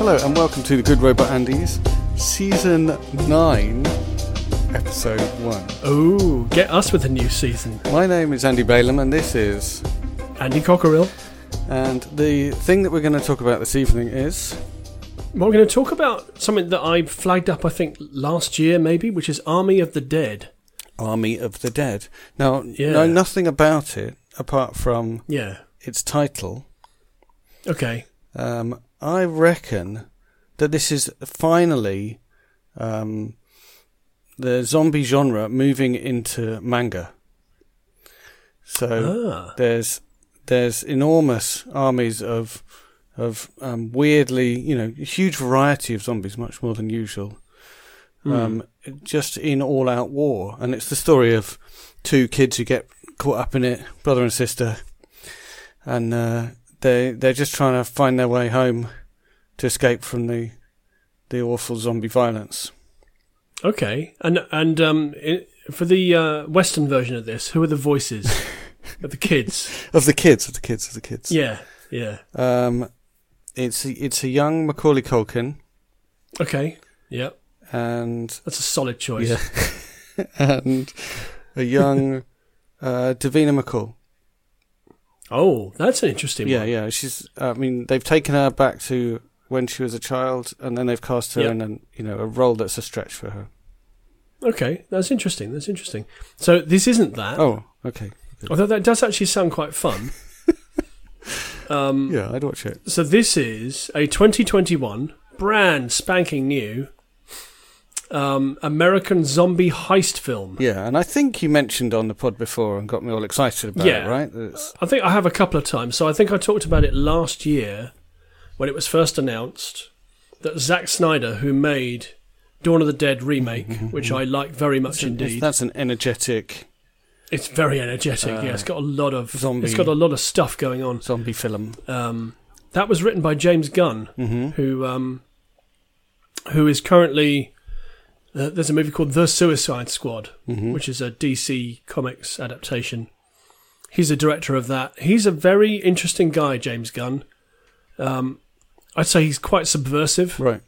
Hello and welcome to the Good Robot Andys, Season 9, Episode 1. Oh, get us with a new season. My name is Andy Balaam and this is. Andy Cockerill. And the thing that we're going to talk about this evening is. Well, we're going to talk about something that I flagged up, I think, last year maybe, which is Army of the Dead. Army of the Dead. Now, Yeah. know nothing about it apart from Yeah. its title. Okay. Um, I reckon that this is finally um, the zombie genre moving into manga. So Ah. there's there's enormous armies of of um, weirdly, you know, a huge variety of zombies, much more than usual. Hmm. Um, just in all-out war, and it's the story of two kids who get caught up in it, brother and sister, and uh, they they're just trying to find their way home to escape from the the awful zombie violence. Okay. And and um, for the uh, Western version of this, who are the voices of the kids? Of the kids, of the kids, of the kids. Yeah. Yeah. Um, it's a, it's a young Macaulay Culkin Okay. Yep. and That's a solid choice. Yeah. and a young uh, Davina McCall. Oh, that's an interesting Yeah, one. yeah. She's. I mean, they've taken her back to when she was a child, and then they've cast her Yeah. in an you know a role that's a stretch for her. Okay. That's interesting. That's interesting. So this isn't that. Oh, okay. Although that does actually sound quite fun. um, Yeah, I'd watch it. So this is a 2021 brand spanking new um, American zombie heist film. Yeah, and I think you mentioned on the pod before and got me all excited about Yeah. it, right? It's- I think I have a couple of times. So I think I talked about it last year when it was first announced that Zack Snyder, who made Dawn of the Dead remake, which I like very much indeed, that's an energetic it's very energetic. Uh, yeah, it's got a lot of zombie- It's got a lot of stuff going on. zombie film. Um, that was written by James Gunn, Mm-hmm. who um, who is currently uh, there's a movie called The Suicide Squad, Mm-hmm. which is a DC Comics adaptation. He's a director of that. He's a very interesting guy, James Gunn. Um, I'd say he's quite subversive, Right.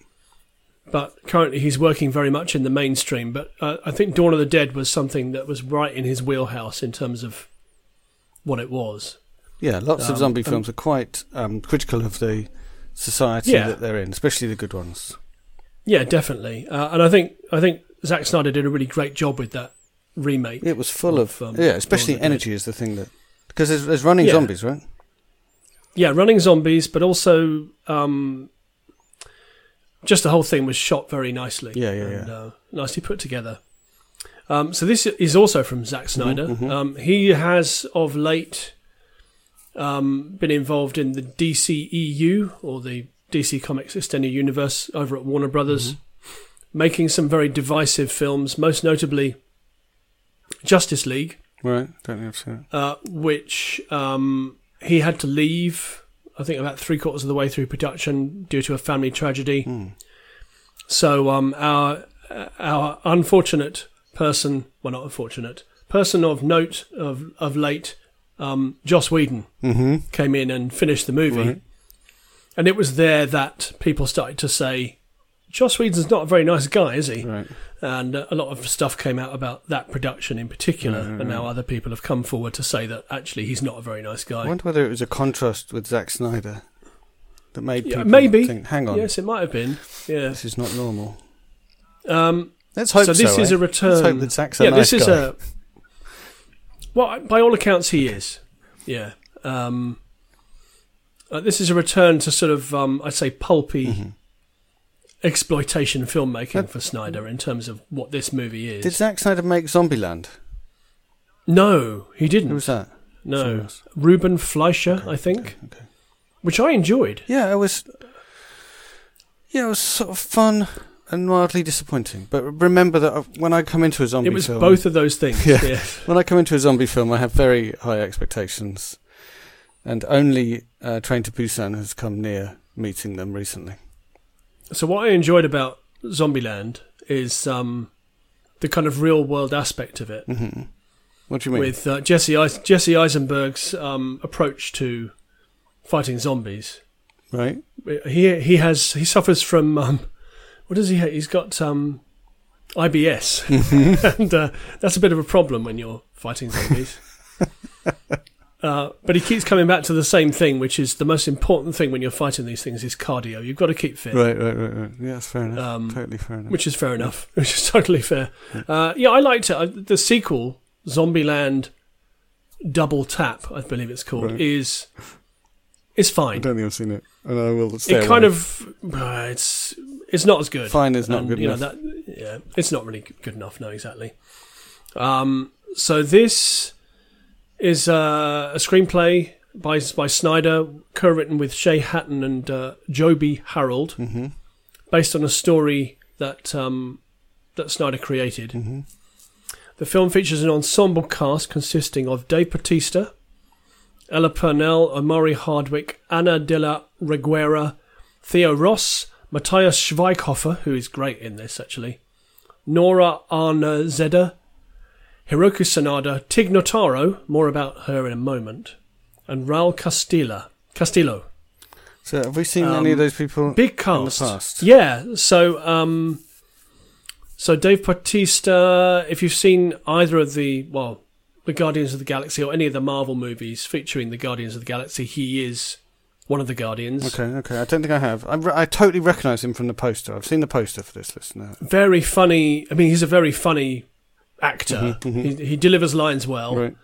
but currently he's working very much in the mainstream. But uh, I think Dawn of the Dead was something that was right in his wheelhouse in terms of what it was. Yeah, lots of Um, zombie um, films are quite um, critical of the society Yeah. that they're in, especially the good ones. Yeah, definitely. Uh, and I think I think Zack Snyder did a really great job with that remake. It was full of, Of, um, yeah, especially Dead. energy is the thing that because there's, there's running Yeah. zombies, right? Yeah, running zombies, but also um, just the whole thing was shot very nicely. Yeah, yeah, and, yeah. Uh, nicely put together. Um, so this is also from Zack Snyder. mhm. Um, he has of late um, been involved in the DCEU or the DC Comics Extended Universe over at Warner Brothers, Mm-hmm. making some very divisive films, most notably Justice League. Right, don't think I've seen it. uh, which um, he had to leave. I think about three quarters of the way through production due to a family tragedy. Hmm. So um, our our unfortunate person, well, not unfortunate person of note of of late, um, Joss Whedon Mm-hmm. came in and finished the movie, Right. and it was there that people started to say. Joss Whedon's not a very nice guy, is he? Right. And uh, a lot of stuff came out about that production in particular, and now other people have come forward to say that actually he's not a very nice guy. I wonder whether it was a contrast with Zack Snyder that made Yeah, people maybe. think, hang on, Yes, it might have been. Yeah. this is not normal. Um, Let's hope so so. this is eh? a return. Let's hope that Zack's a yeah, nice this is guy. a. Well, by all accounts, he is. Yeah. Um, uh, this is a return to sort of, um, I'd say, pulpy Mm-hmm. Exploitation filmmaking Uh, for Snyder in terms of what this movie is. Did Zack Snyder make Zombieland? no, he didn't. Who was that? no. Ruben Fleischer, I think, Okay. which I enjoyed. Yeah, it was. Yeah, it was sort of fun and mildly disappointing. But remember that uh, when I come into a zombie It was film, both of those things. Yeah. yeah. when I come into a zombie film, I have very high expectations, and only uh, Train to Busan has come near meeting them recently. So what I enjoyed about Zombieland is um, the kind of real world aspect of it, hmm What do you mean? with uh, Jesse Jesse Eisenberg's um, approach to fighting zombies. Right. He he has he suffers from um, what does he have? He's got um, IBS, and uh, that's a bit of a problem when you're fighting zombies. Uh, but he keeps coming back to the same thing, which is the most important thing when you're fighting these things is cardio. You've got to keep fit, Right, right, right, right. Yeah, that's fair enough. Um, totally fair enough. which is fair enough. Which is totally fair. Uh, yeah, I liked it. The sequel, Zombieland Double Tap, I believe it's called, Right. is is fine. I don't think I've seen it, and I will stay It kind away. of uh, it's it's not as good. Fine is not And, good you enough. Know, that, yeah, it's not really good enough. No, exactly. Um, so this is uh, a screenplay by by Snyder, co-written with Shay Hatton and uh, Joby Harold, Mm-hmm. based on a story that um, that Snyder created. Mm-hmm. The film features an ensemble cast consisting of Dave Bautista, Ella Purnell, Omari Hardwick, Anna de la Reguera, Theo Ross, Matthias Schweighofer, who is great in this actually, Nora Arnezeder, Hiroku Sanada, Tig Notaro, more about her in a moment, and Raul Castilla. Castillo. So, have we seen any of those people? Big In the cast. past. Yeah. So, um, so Dave Bautista, if you've seen either of the, well, the Guardians of the Galaxy or any of the Marvel movies featuring the Guardians of the Galaxy, he is one of the Guardians. Okay, okay. I don't think I have. I, re- I totally recognise him from the poster. I've seen the poster for this listener. Very funny. I mean, he's a very funny actor. Mhm, mhm. He, he delivers lines well. Right,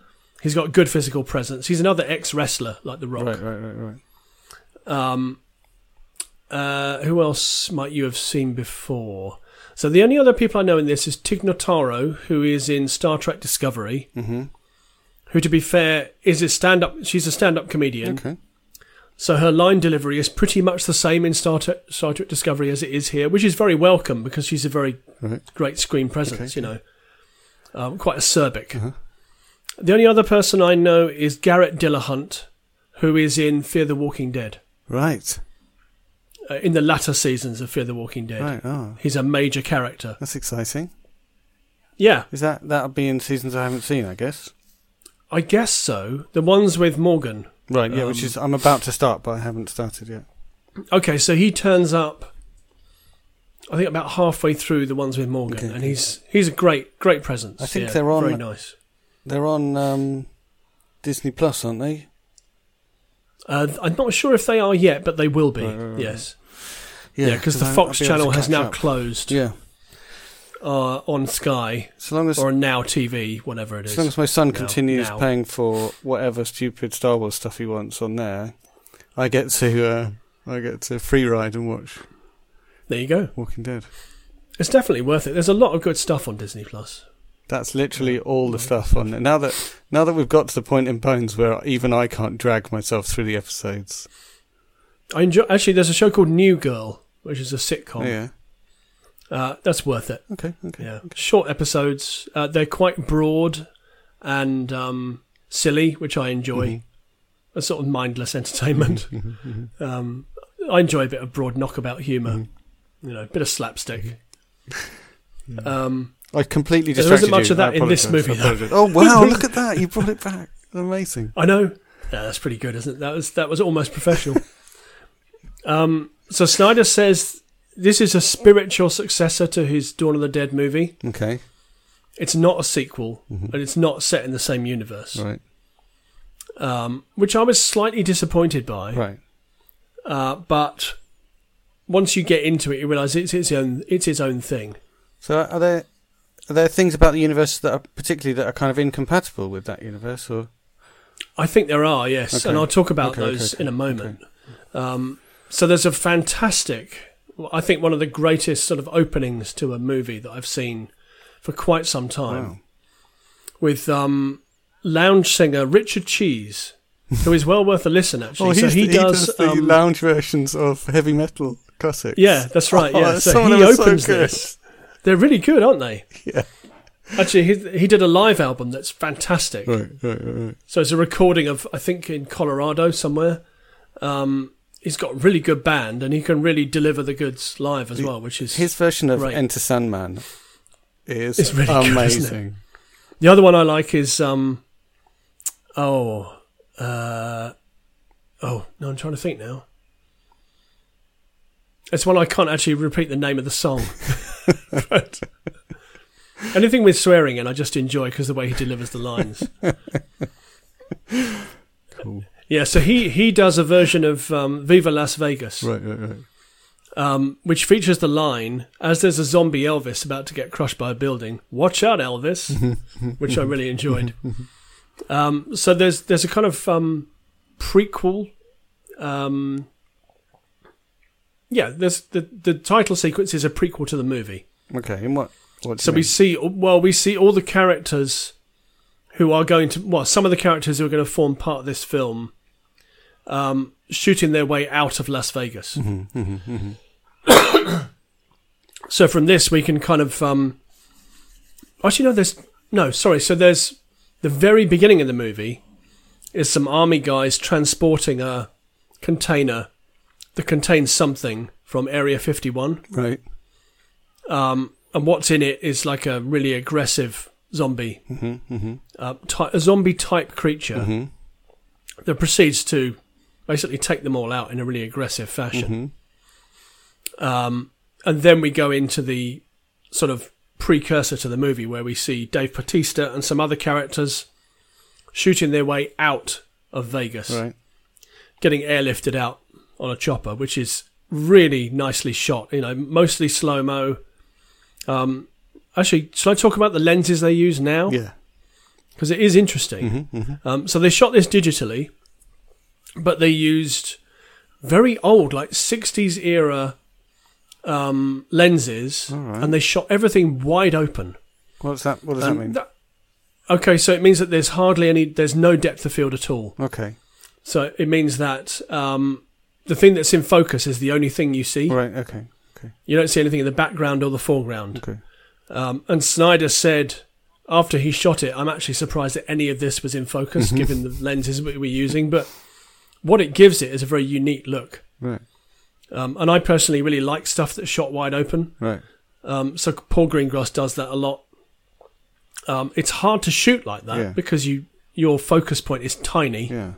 He's got good physical presence. He's another ex wrestler like The Rock. right, right, right, right. Um, uh, who else might you have seen before? So the only other people I know in this is Tig Notaro, who is in Star Trek Discovery, Mm-hmm. who, to be fair, is a stand-up. She's a stand-up comedian, Okay. so her line delivery is pretty much the same in Star Trek, Star Trek Discovery as it is here, which is very welcome because she's a very Right. great screen presence. Okay. You know, um, quite acerbic. Uh-huh. The only other person I know is Garrett Dillahunt, who is in Fear the Walking Dead. Right. Uh, in the latter seasons of Fear the Walking Dead. Right. Oh, He's a major character. that's exciting. Yeah, Is that that'll be in seasons I haven't seen? I guess. I guess so. The ones with Morgan. Right. Yeah. which Um, is I'm about to start, but I haven't started yet. Okay, so he turns up. I think about halfway through the ones with Morgan, Okay. and he's he's a great great presence. I think Yeah, they're on- very nice. They're on um, Disney Plus, aren't they? Uh, I'm not sure if they are yet, but they will be. Right, right, right. Yes, yeah, because the I- Fox channel has now up. closed Yeah. uh, on Sky So long as or Now TV, whatever it is. as long as my son Now- continues now. paying for whatever stupid Star Wars stuff he wants on there, I get to uh, I get to free ride and watch there you go. Walking Dead. It's definitely worth it. There's a lot of good stuff on Disney Plus. That's literally all the stuff on there. Now that now that we've got to the point in Bones where even I can't drag myself through the episodes. I enjoy. Actually, there's a show called New Girl, which is a sitcom. Yeah. Uh, that's worth it. Okay. Okay. Yeah, short episodes. Uh, they're quite broad and um, silly, which I enjoy. Mhm. A sort of mindless entertainment. Mm-hmm. um, I enjoy a bit of broad knockabout humor Mm-hmm. You know, a bit of slapstick. Um, I completely There distracted isn't much you. of that in this movie, I though. apologise. Oh wow! look at that! You brought it back. Amazing. I know. Yeah, that's pretty good, isn't it? That was that was almost professional. um, so Snyder says this is a spiritual successor to his Dawn of the Dead movie. Okay. It's not a sequel, Mhm. and it's not set in the same universe, Right. um, which I was slightly disappointed by. Right. Uh, but once you get into it, you realise it's its own it's its own thing. So are there are there things about the universe that are particularly that are kind of incompatible with that universe, or I think there are, yes, Okay. and I'll talk about Okay, those okay, in a moment. Um, so there's a fantastic, I think one of the greatest sort of openings to a movie that I've seen for quite some time, wow? with um, lounge singer Richard Cheese, who is well worth a listen actually. Oh, so he the, does, the um, lounge versions of heavy metal classics. yeah, that's right. Oh, Yeah, some so he them are so opens this. They're really good, aren't they? Yeah. Actually, he, he did a live album that's fantastic. Right, right, right, right. So it's a recording of, I think, in Colorado somewhere. Um, he's got a really good band, and he can really deliver the goods live as well, which is His version of Right. Enter Sandman is It's really good, isn't it? amazing. the other one I like is um, oh, uh, oh no, I'm trying to think now. It's one I can't actually repeat the name of the song. but anything with swearing in, I just enjoy because the way he delivers the lines. Cool. Yeah, so he, he does a version of um, Viva Las Vegas, Right, right, right. um, which features the line as there's a zombie Elvis about to get crushed by a building. Watch out, Elvis, which I really enjoyed. Um, so there's there's a kind of um, prequel. Yeah, there's the the title sequence is a prequel to the movie. Okay, and what? what So we mean? see, well, we see all the characters who are going to, well, some of the characters who are going to form part of this film, um, shooting their way out of Las Vegas. Mm-hmm, so from this, we can kind of, um, actually, no, there's, no, sorry. So there's the very beginning of the movie is some army guys transporting a container that contains something from Area 51 Right. um, and what's in it is like a really aggressive zombie, Mm-hmm, mm-hmm, uh, ty- a zombie type creature mm-hmm, that proceeds to basically take them all out in a really aggressive fashion. mm-hmm. Um, and then we go into the sort of precursor to the movie where we see Dave Bautista and some other characters shooting their way out of Vegas, Right. getting airlifted out on a chopper, which is really nicely shot. You know, mostly slow mo. Um, actually, should I talk about the lenses they use now? Yeah. Because it is interesting. Mm-hmm, mm-hmm. Um, so they shot this digitally, but they used very old, like 60s era um, lenses, right. and they shot everything wide open. What's that? What does that mean? that- okay, so it means that there's hardly any, there's no depth of field at all. okay. So it means that um, the thing that's in focus is the only thing you see. Right. Okay. Okay. You don't see anything in the background or the foreground. Okay. Um, and Snyder said after he shot it, I'm actually surprised that any of this was in focus, given the lenses we were using. But what it gives it is a very unique look. Right. Um, and I personally really like stuff that's shot wide open. Right. Um, so Paul Greengrass does that a lot. Um, it's hard to shoot like that Yeah. because you your focus point is tiny. Yeah.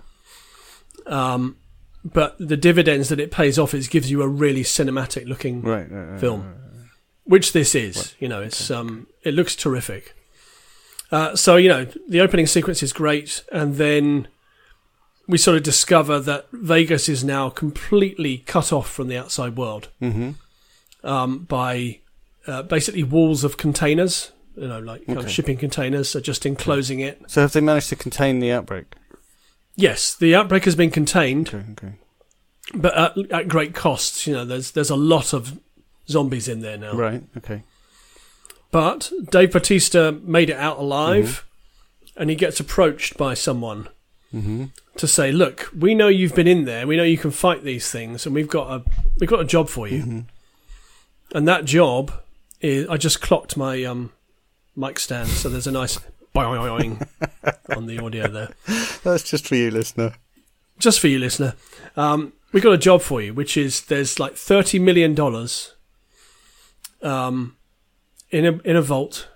Um, but the dividends that it pays off is gives you a really cinematic looking Right. right, right film, which this is. You know, it's um, it looks terrific. Uh, so you know, the opening sequence is great, and then we sort of discover that Vegas is now completely cut off from the outside world Mm-hmm. um, by uh, basically walls of containers. You know, like kind of Okay. shipping containers, are just enclosing it. So have they managed to contain the outbreak? Yes, the outbreak has been contained, Okay. Okay. but at, at great costs. You know, there's there's a lot of zombies in there now. Right. Okay. But Dave Bautista made it out alive, and he gets approached by someone Mm-hmm. to say, "Look, we know you've been in there. We know you can fight these things, and we've got a we've got a job for you." Mm-hmm. And that job is I just clocked my um, mic stand, so there's a nice boing on the audio there. That's just for you, listener. Just for you, listener, um, we got a job for you, which is there's like thirty million dollars um, in a in a vault,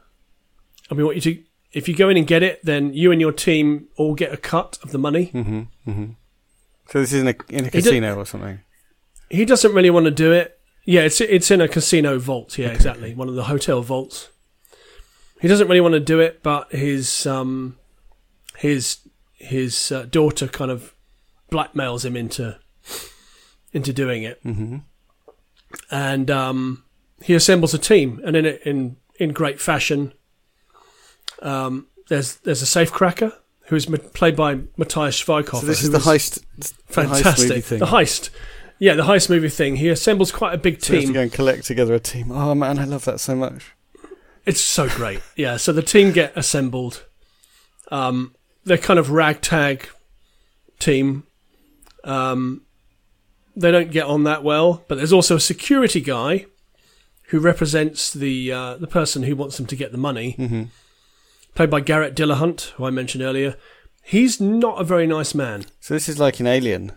and we want you to. If you go in and get it, then you and your team all get a cut of the money. Mm-hmm. Mm-hmm. So this is in a in a casino or something. He doesn't really want to do it. Yeah, it's it's in a casino vault. Yeah, exactly, one of the hotel vaults. He doesn't really want to do it, but his um, his his uh, daughter kind of blackmails him into into doing it, Mm-hmm. and um, he assembles a team, and in in in great fashion. Um, there's there's a safecracker who's ma- played by Matthias Schweighofer. So this is the heist. the fantastic. heist movie thing. The heist. Yeah, the heist movie thing. He assembles quite a big So have to go and collect together a team. Oh man, I love that so much. It's so great. Yeah, so the team get assembled. Um, they're kind of ragtag team. Um, they don't get on that well, but there's also a security guy who represents the uh, the person who wants them to get the money, Mm-hmm. played by Garrett Dillahunt, who I mentioned earlier. He's not a very nice man. So this is like an alien.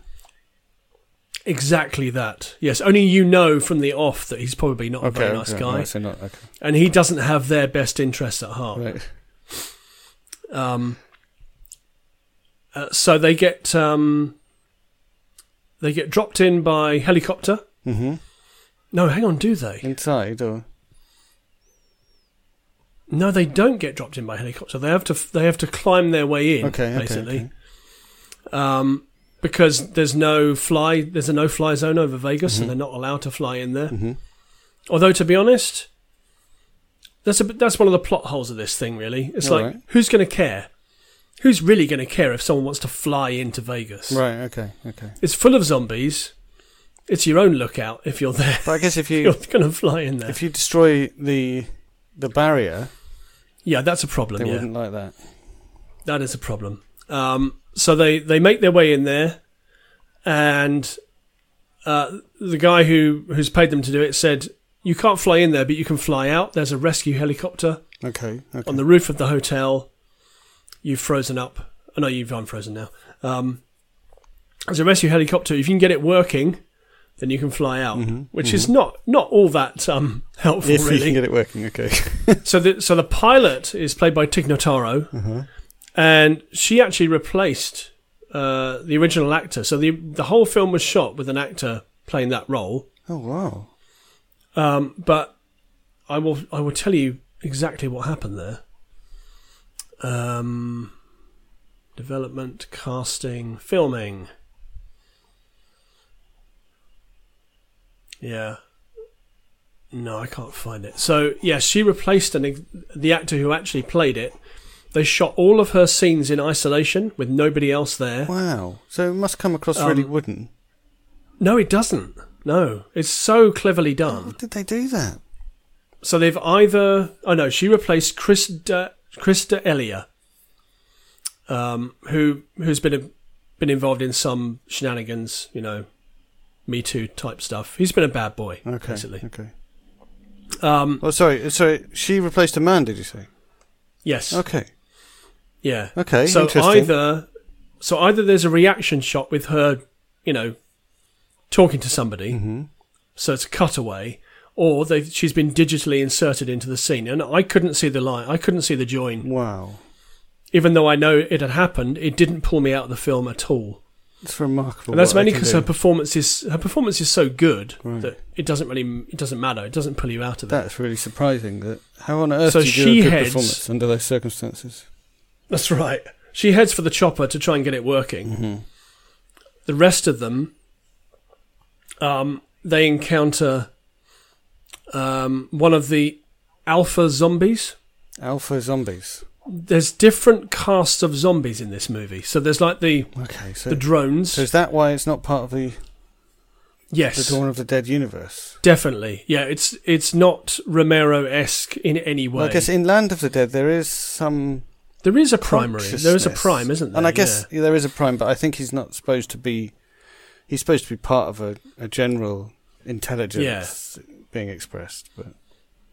Exactly that. Yes, only you know from the off that he's probably not a Okay. very nice okay, guy, not okay. and he doesn't have their best interests at heart. Right. Um, uh, so they get um, they get dropped in by helicopter Mm-hmm. No, hang on, do they? inside or No, they don't get dropped in by helicopter. They have to they have to climb their way in, okay, okay, basically. okay. Um, because there's no fly there's a no fly zone over Vegas, Mm-hmm. so they're not allowed to fly in there. Mhm. Although to be honest, that's a that's one of the plot holes of this thing. Really, it's All like right. who's going to care? Who's really going to care if someone wants to fly into Vegas? Right. Okay. Okay. It's full of zombies. It's your own lookout if you're there. But I guess if you You're going to fly in there. if you destroy the the barrier, yeah, that's a problem. they yeah. wouldn't like that. That is a problem. Um, so they, they make their way in there, and uh, the guy who who's paid them to do it said, "You can't fly in there, but you can fly out. There's a rescue helicopter Okay. Okay. on the roof of the hotel. You've frozen up. Oh, no, you've unfrozen now. Um, there's a rescue helicopter. If you can get it working, then you can fly out, which is not not all that um, helpful, if you can get it working. Okay. So the so the pilot is played by Tig Notaro, Uh-huh. And she actually replaced uh, the original actor. So the the whole film was shot with an actor playing that role. oh wow. Um, but I will I will tell you exactly what happened there. Um, development, casting, filming. Yeah. No, I can't find it. So yeah, she replaced an, the actor who actually played it. They shot all of her scenes in isolation with nobody else there. Wow. So it must come across really Um, wooden. No, it doesn't. No, it's so cleverly done. How did they do that? So they've either oh no, she replaced Chris Chris D'Elia, um, who who's been been involved in some shenanigans, you know, Me Too type stuff. He's been a bad boy, Okay. basically. Okay. Um, Oh, sorry. Sorry. She replaced a man. Did you say? yes, Okay. Yeah. Okay. So either so either there's a reaction shot with her, you know, talking to somebody, hmm so it's a cutaway, or she's been digitally inserted into the scene, and I couldn't see the line, I couldn't see the join. Wow. even though I know it had happened, it didn't pull me out of the film at all. It's remarkable. And that's mainly because her performance is her performance is so good Right. that it doesn't really it doesn't matter. It doesn't pull you out of it. That's really surprising. That how on earth So do you she do a good heads- performance under those circumstances? That's right. She heads for the chopper to try and get it working. hmm The rest of them, um, they encounter um, one of the alpha zombies. Alpha zombies. There's different castes of zombies in this movie. So there's like the Okay, so the drones. so is that why it's not part of the Yes. the Dawn of the Dead universe? definitely. Yeah, it's it's not Romero esque in any way. Well, I guess in Land of the Dead there is some There is a primary. There is a prime, isn't there? And I guess Yeah. yeah, there is a prime, but I think he's not supposed to be. He's supposed to be part of a, a general intelligence being expressed. But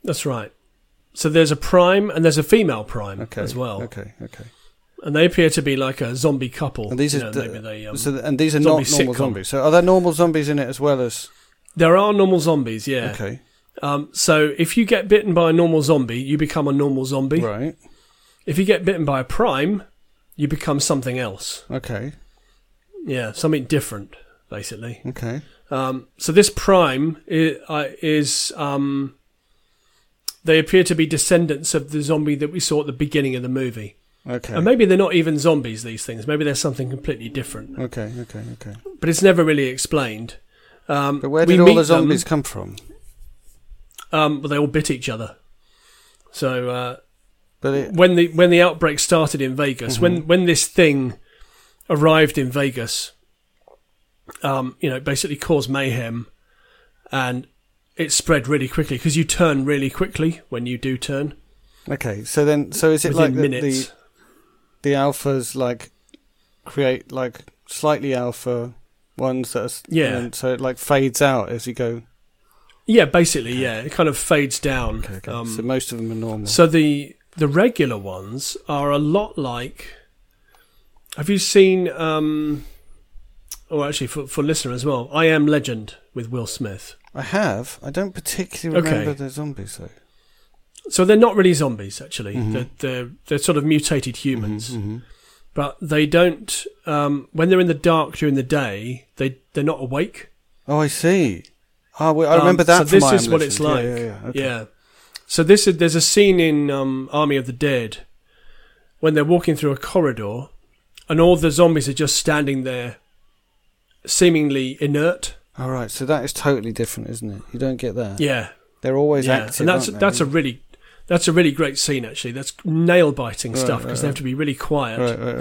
that's right. So there's a prime and there's a female prime okay, as well, Okay, okay. and they appear to be like a zombie couple. And these You are know, the- maybe they, um, so, and these are not normal sitcom. zombies. So are there normal zombies in it as well as? there are normal zombies. Yeah. Okay, Um, so if you get bitten by a normal zombie, you become a normal zombie. right. If you get bitten by a prime, you become something else. Okay, Yeah, something different, basically. okay. Um, so this prime is, uh, is um, they appear to be descendants of the zombie that we saw at the beginning of the movie. Okay. And maybe they're not even zombies. These things. Maybe they're something completely different. okay, okay, okay. But it's never really explained. Um, But where did all the zombies Them, come from? um, well, they all bit each other. So uh, it, when the when the outbreak started in Vegas, Mhm. when when this thing arrived in Vegas, um, you know, it basically caused mayhem, and it spread really quickly because you turn really quickly when you do turn okay. So then, so is it within like the, minutes. the the alphas like create like slightly alpha ones that are Yeah. and so it like fades out as you go. yeah, basically, yeah, it kind of fades down. Okay, okay. Um, so most of them are normal. So the the regular ones are a lot like. Have you seen? Um, or actually, for for listener as well, I Am Legend with Will Smith. I have. I don't particularly Okay. remember the zombies though. So they're not really zombies. Actually, Mhm. they're, they're they're sort of mutated humans, Mhm, but they don't. Um, when they're in the dark during the day, they they're not awake. Oh, I see. Oh, well, I Um, remember that. so from this is what it's like. Yeah, yeah, yeah. Okay. Yeah. So this is there's a scene in um, Army of the Dead when they're walking through a corridor, and all the zombies are just standing there, seemingly inert. All right, so that is totally different, isn't it? You don't get that. Yeah, They're always yeah, active. and that's that's a really that's a really great scene actually. That's nail biting Right, stuff right, because they have to be really quiet. right, right,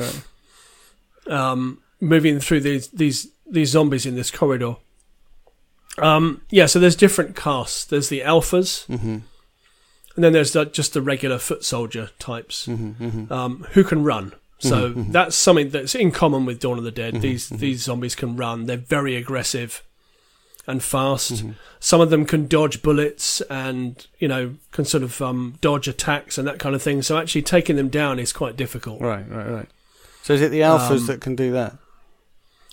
right. um, moving through these these these zombies in this corridor. Um, yeah, so there's different castes. There's the alphas, Mhm, and then there's the, just the regular foot soldier types mhm, mhm. um, who can run. So Mhm, mhm. that's something that's in common with Dawn of the Dead. Mhm, These mhm. these zombies can run. They're very aggressive and fast. Some of them can dodge bullets and you know can sort of um, dodge attacks and that kind of thing. So actually taking them down is quite difficult. Right, right, right. So is it the alphas Um, that can do that?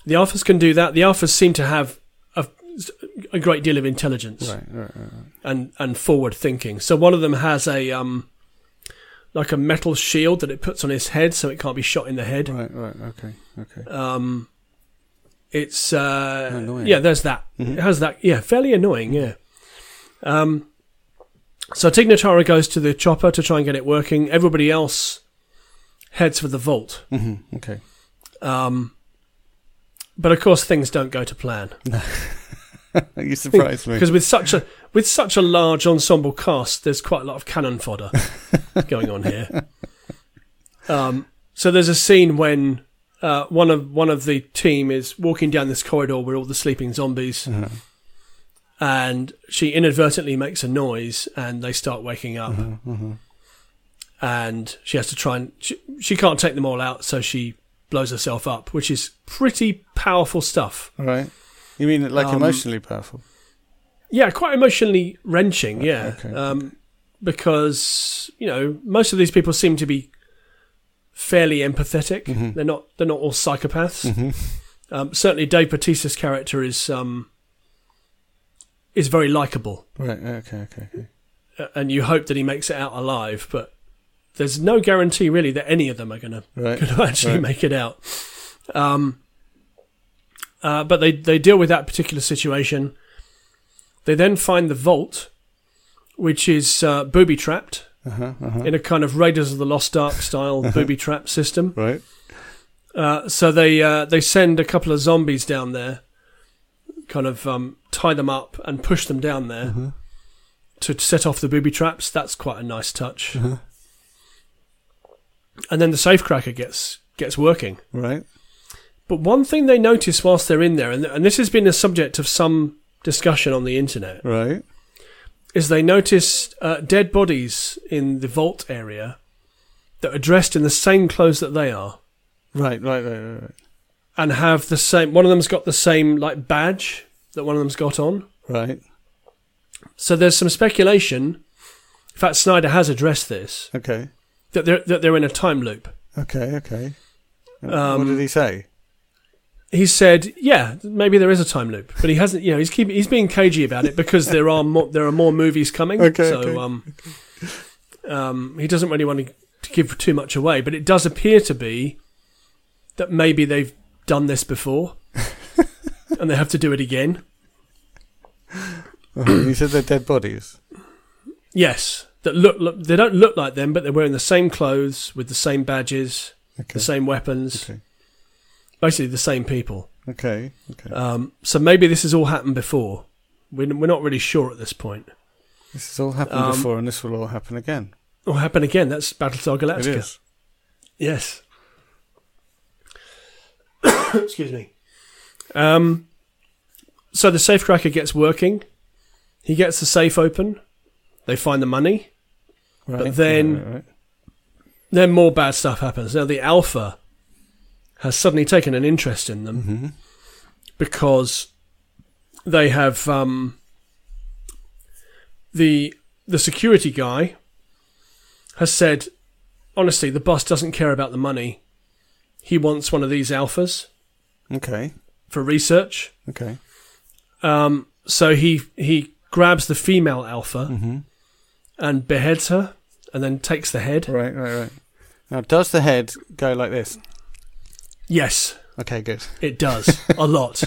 The alphas can do that. The alphas seem to have a, great deal of intelligence Right, right, right, and, and forward thinking. So one of them has a um, like a metal shield that it puts on his head, so it can't be shot in the head. Right, right. Okay, okay. Um, it's uh, Annoying. yeah, there's that. Mhm. It has that. Yeah, fairly annoying. Yeah. Um, so Tig Notaro goes to the chopper to try and get it working. Everybody else heads for the vault. hmm Okay. Um, but of course, things don't go to plan. you surprised me. because with such a with such a large ensemble cast, there's quite a lot of cannon fodder going on here. Um, so there's a scene when uh, one of one of the team is walking down this corridor with all the sleeping zombies, Uh-huh. and she inadvertently makes a noise, and they start waking up, Uh-huh, uh-huh. and she has to try and she, she can't take them all out, so she blows herself up, which is pretty powerful stuff. All right. You mean like Um, emotionally powerful? Yeah, quite emotionally wrenching. Yeah, Okay, um, because you know most of these people seem to be fairly empathetic. Mhm. They're not. They're not all psychopaths. Mhm. Um, certainly, Dave Bautista's character is um, is very likable, Right. Okay. Okay. Okay. uh, and you hope that he makes it out alive. But there's no guarantee really that any of them are going to Right. to actually Right. make it out. Um, uh, but they they deal with that particular situation. They then find the vault, which is uh, booby trapped Uh-huh. Uh-huh. in a kind of Raiders of the Lost Ark style booby trap system. Right. Uh, so they uh, they send a couple of zombies down there, kind of um, tie them up and push them down there Uh-huh. to set off the booby traps. That's quite a nice touch. Uh-huh. And then the safecracker gets gets working. Right. But one thing they notice whilst they're in there, and, and this has been a subject of some discussion on the internet, Right. is they notice uh, dead bodies in the vault area that are dressed in the same clothes that they are Right. Right. Right. Right. Right. and have the same. One of them's got the same like badge that one of them's got on. Right. So there's some speculation. In fact, Snyder has addressed this Okay. that they're that they're in a time loop. Okay. Okay. what Um, did he say? He said, "Yeah, maybe there is a time loop, but he hasn't. You know, he's keeping he's being cagey about it because there are more there are more movies coming. Okay, so okay. um, um, he doesn't really want to, give too much away, but it does appear to be that maybe they've done this before and they have to do it again. He said they're dead bodies. Yes, that look, look they don't look like them, but they're wearing the same clothes with the same badges, Okay. the same weapons, Okay. Basically the same people. Okay. Okay. Um, so maybe this has all happened before. We're, we're not really sure at this point. this has all happened um, before, and this will all happen again. Will happen again. That's Battlestar Galactica. It is. Yes. Excuse me. Um, so the safecracker gets working. He gets the safe open. They find the money. Right. then- Right, right, Then more bad stuff happens. Now the Alpha has suddenly taken an interest in them Mm-hmm. because they have um, the the security guy has said, honestly, the boss doesn't care about the money. He wants one of these alphas Okay. for research. Okay. Um, so he he grabs the female alpha Mm-hmm. and beheads her, and then takes the head. Right. Right. Right. Now, does the head go like this? Yes, Okay. Good. it does a lot.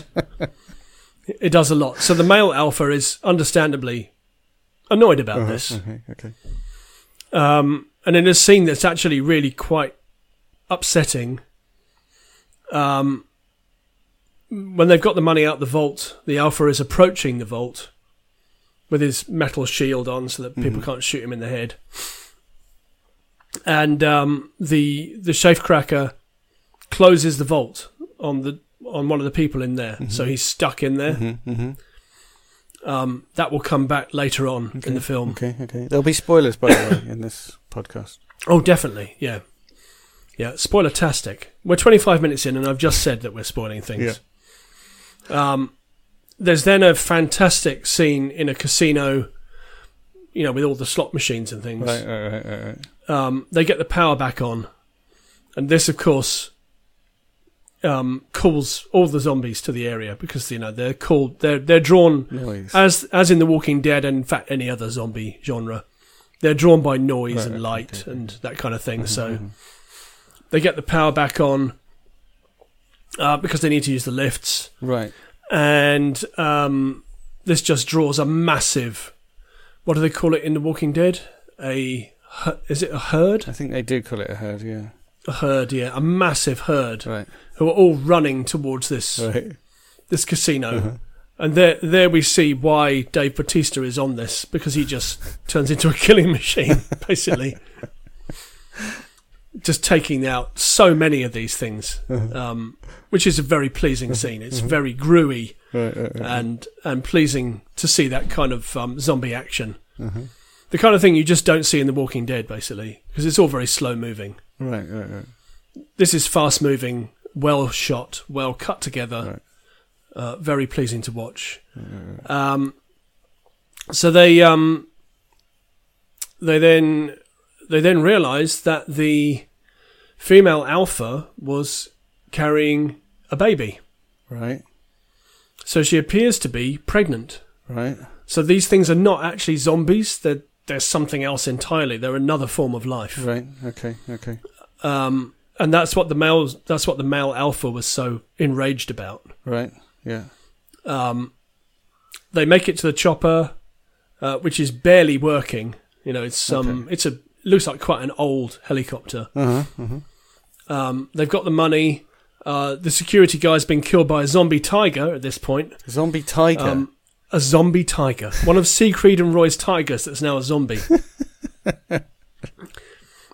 It does a lot. So the male alpha is understandably annoyed about Uh-huh, this. Okay, okay. Um, and in a scene that's actually really quite upsetting, um, when they've got the money out the vault, the Alpha is approaching the vault with his metal shield on so that people can't shoot him in the head. And um, the the safecracker closes the vault on the on one of the people in there, so he's stuck in there. Mm-hmm, mm-hmm. Um, that will come back later on in the film. Okay, okay. There'll be spoilers, by the way, in this podcast. Oh, definitely. Yeah. Yeah. Spoiler tastic. We're 25 minutes in, and I've just said that we're spoiling things. Um, there's then a fantastic scene in a casino, you know, with all the slot machines and things. Right, right, right, right, right. Um, they get the power back on, and this, of course, um, calls all the zombies to the area because you know they're called they're they're drawn Noise. as as in The Walking Dead and in fact any other zombie genre, they're drawn by noise Right, and light okay, Mm-hmm, and that kind of thing. so they get the power back on uh, because they need to use the lifts, right. and um, this just draws a massive. What do they call it in The Walking Dead? A is it a herd? I think they do call it a herd, yeah. A herd, yeah, a massive herd Right, who are all running towards this right. this casino. Uh-huh. And there, there we see why Dave Bautista is on this because he just turns into a killing machine, basically. just taking out so many of these things, um, which is a very pleasing scene. It's very gruey Right, right, right. and and pleasing to see that kind of um, zombie action. Uh-huh. The kind of thing you just don't see in The Walking Dead, basically, because it's all very slow moving. Right, right, right. This is fast moving, well shot, well cut together, Right. uh, very pleasing to watch. Um, so they um, they then they then realised that the female alpha was carrying a baby, Right, so she appears to be pregnant. right. So these things are not actually zombies; they're they're something else entirely. They're another form of life. Right, okay, okay. Um, and that's what the male that's what the male alpha was so enraged about. Right, yeah. Um, they make it to the chopper, uh, which is barely working. You know, it's um, it's a looks like quite an old helicopter. Uh-huh, uh-huh. Um, they've got the money. Uh, the security guy's been killed by a zombie tiger at this point. Zombie tiger. Um, a zombie tiger, one of Siegfried and Roy's tigers that's now a zombie.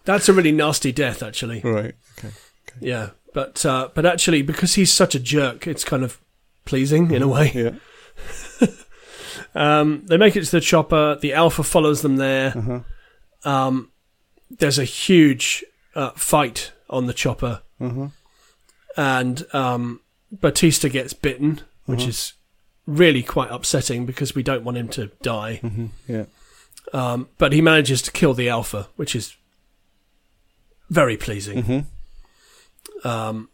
that's a really nasty death, actually. right, okay. Yeah, but uh, but actually, because he's such a jerk, it's kind of pleasing in a way. Yeah. Um, they make it to the chopper. The Alpha follows them there. Uh-huh. Um, there's a huge uh, fight on the chopper, Uh-huh. and um, Bautista gets bitten, which is really quite upsetting because we don't want him to die. Mm-hmm. Yeah. Um, but he manages to kill the Alpha, which is very pleasing. Mm-hmm. Um,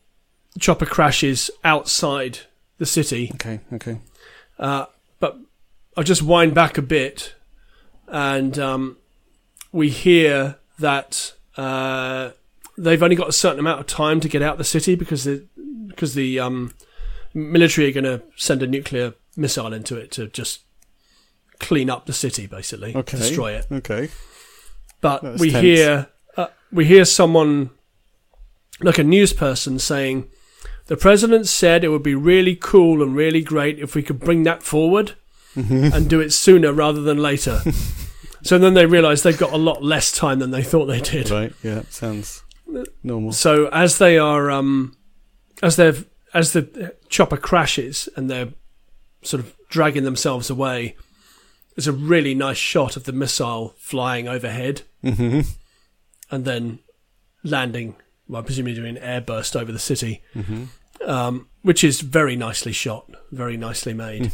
chopper crashes outside the city. Okay, okay. Uh, but I'll just wind back a bit, and um, we hear that uh, they've only got a certain amount of time to get out the city because the because the um, military are going to send a nuclear missile into it to just clean up the city, basically, Okay. destroy it. Okay. But we tense. hear uh, we hear someone like a news person saying. The president said it would be really cool and really great if we could bring that forward and do it sooner rather than later. so then they realise they've got a lot less time than they thought they did. Right, yeah, sounds normal. So as they are, um, as they've, as the chopper crashes and they're sort of dragging themselves away, there's a really nice shot of the missile flying overhead Mm-hmm. and then landing. Well, presumably doing an airburst over the city, Mm-hmm. um, which is very nicely shot, very nicely made.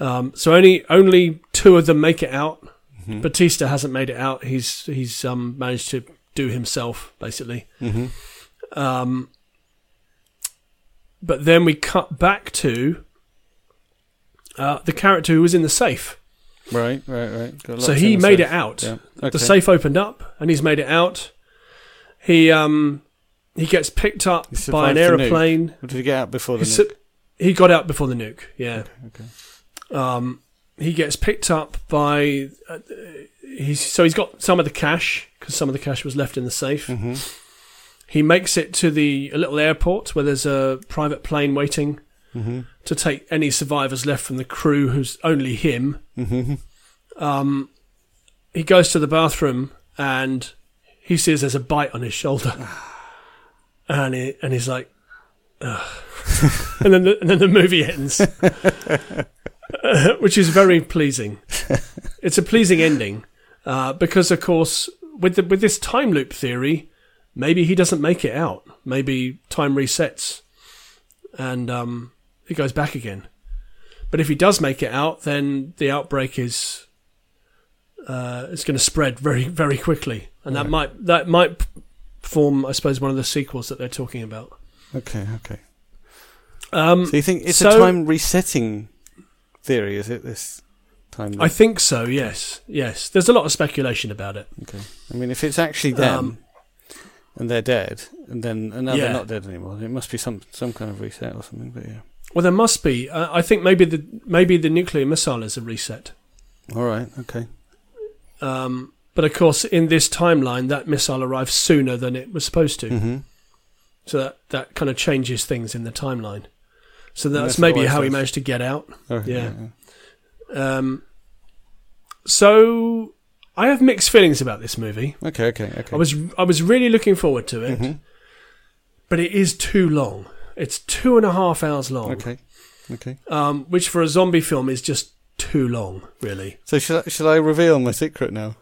um, so only only two of them make it out. Mm-hmm. Bautista hasn't made it out. He's he's um, managed to do himself basically. Mm-hmm. Um, but then we cut back to uh, the character who was in the safe. Right, right, right. So he made safe. it out. Yeah. Okay. The safe opened up, and he's made it out. He um he gets picked up by an survived the nuke. aeroplane. Or did he get out before the He, su- nuke? he got out before the nuke. Yeah. Okay. Um, he gets picked up by. Uh, he's so he's got some of the cash because some of the cash was left in the safe. hmm He makes it to the a little airport where there's a private plane waiting hmm to take any survivors left from the crew, who's only him. hmm Um, he goes to the bathroom and he sees there's a bite on his shoulder, and he, and he's like, Ugh. and then the, and then the movie ends, Uh, which is very pleasing. It's a pleasing ending uh, because, of course, with the, with this time loop theory, maybe he doesn't make it out. Maybe time resets, and um, he goes back again. But if he does make it out, then the outbreak is uh, it's going to spread very very quickly, and that Right. might that might form, I suppose, one of the sequels that they're talking about. Okay. Okay. Um, So you think it's so- a time resetting theory? Is it this time? I think so. Yes, yes. There's a lot of speculation about it. okay. I mean, if it's actually them Um, and they're dead, and then and now Yeah. they're not dead anymore, it must be some some kind of reset or something. But yeah. Well, there must be. Uh, I think maybe the maybe the nuclear missile is a reset. All right. Okay. Um, but of course, in this timeline, that missile arrives sooner than it was supposed to. hmm So that that kind of changes things in the timeline. So that's, that's maybe how he managed to get out. Oh, Yeah. Um, so I have mixed feelings about this movie. Okay. Okay. Okay. I was I was really looking forward to it, Mhm. but it is too long. It's two and a half hours long, Okay. Okay. um, which for a zombie film is just too long, really. So shall I, shall I reveal my secret now?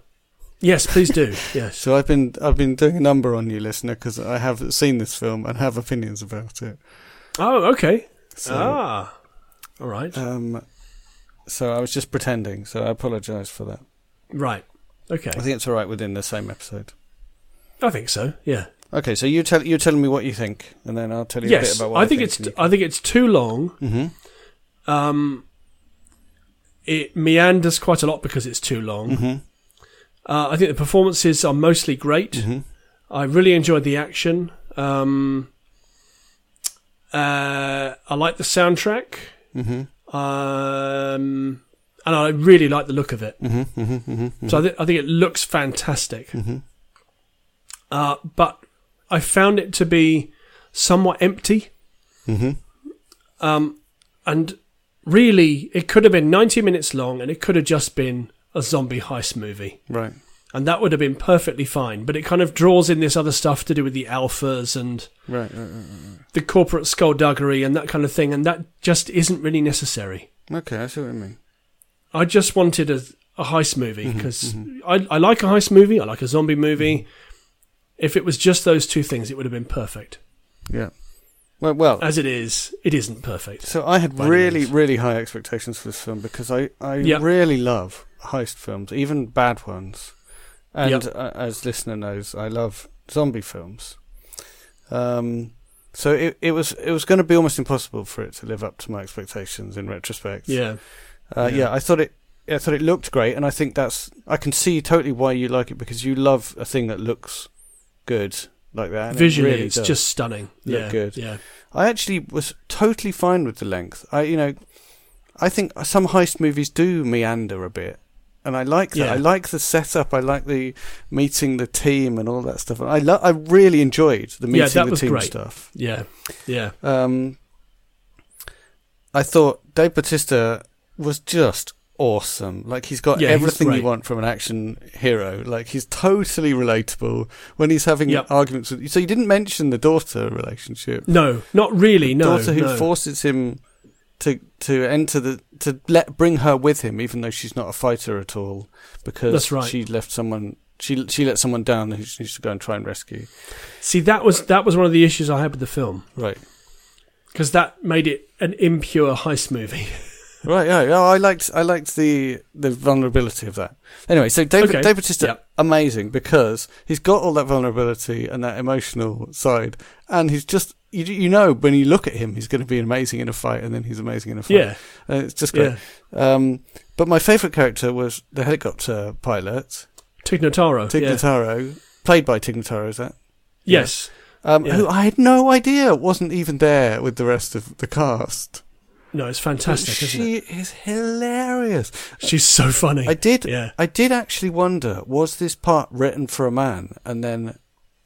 Yes, please do. Yes. So I've been I've been doing a number on you, listener, because I have seen this film and have opinions about it. Oh, okay. So, ah, all right. um, so I was just pretending. So I apologise for that. right. Okay. I think it's all right within the same episode. I think so. Yeah. Okay, so you tell you're telling me what you think, and then I'll tell you a bit yes. about what I I, think it's you I think it's too long. Mhm. Um, it meanders quite a lot because it's too long. Mhm. Uh, I think the performances are mostly great. Mhm. I really enjoyed the action. Um, uh, I like the soundtrack, Mhm. um, and I really like the look of it. Mhm. Mhm. Mhm. So I, th- I think it looks fantastic. Uh, but I found it to be somewhat empty. Mhm. Um, and really, it could have been 90 minutes long and it could have just been a zombie heist movie. Right. And that would have been perfectly fine. But it kind of draws in this other stuff to do with the alphas and Right. Right. right, the corporate skullduggery and that kind of thing. And that just isn't really necessary. Okay, I see what you mean. I just wanted a, a heist movie because mhm. I, I like a heist movie. I like a zombie movie. If it was just those two things, it would have been perfect. Yeah. Well, well. As it is, it isn't perfect. So I had really, really high expectations for this film because I, I Yep. really love heist films, even bad ones. And Yep. uh, as listener knows, I love zombie films. Um, so it it was it was going to be almost impossible for it to live up to my expectations in retrospect. Yeah. Uh, Yeah. yeah. I thought it. I thought it looked great, and I think that's. I can see totally why you like it because you love a thing that looks good like that. and it Visually, really it's does. just stunning. look yeah. good. Yeah. I actually was totally fine with the length. I, you know, I think some heist movies do meander a bit, and I like that. Yeah. I like the setup. I like the meeting the team and all that stuff. And I lo- I really enjoyed the meeting that the team great. stuff. Yeah. Yeah. Um, I thought Dave Bautista was just awesome. Like he's got Yeah, everything you want from an action hero. Like he's totally relatable when he's having Yep. arguments with. So you didn't mention the daughter relationship. No, not really. No. daughter who no. forces him to to enter the to let bring her with him, even though she's not a fighter at all, because That's right. she left someone. She she let someone down who she needs to go and try and rescue. See, that was that was one of the issues I had with the film Right. because that made it an impure heist movie. Right, yeah, yeah. I liked, I liked the the vulnerability of that. Anyway, so David, Okay. David Bautista, Yep. amazing because he's got all that vulnerability and that emotional side, and he's just, you, you know, when you look at him, he's going to be amazing in a fight, and then he's amazing in a fight. yeah. Uh, it's just great. Yeah. Um, but my favourite character was the helicopter pilot, Tig Notaro. Tig yeah. Notaro, played by Tig Notaro. Is that? Yes. Um, Yeah. Who I had no idea wasn't even there with the rest of the cast. No, it's fantastic, isn't she it? is hilarious. She's so funny. I did. Yeah. I did actually wonder: was this part written for a man and then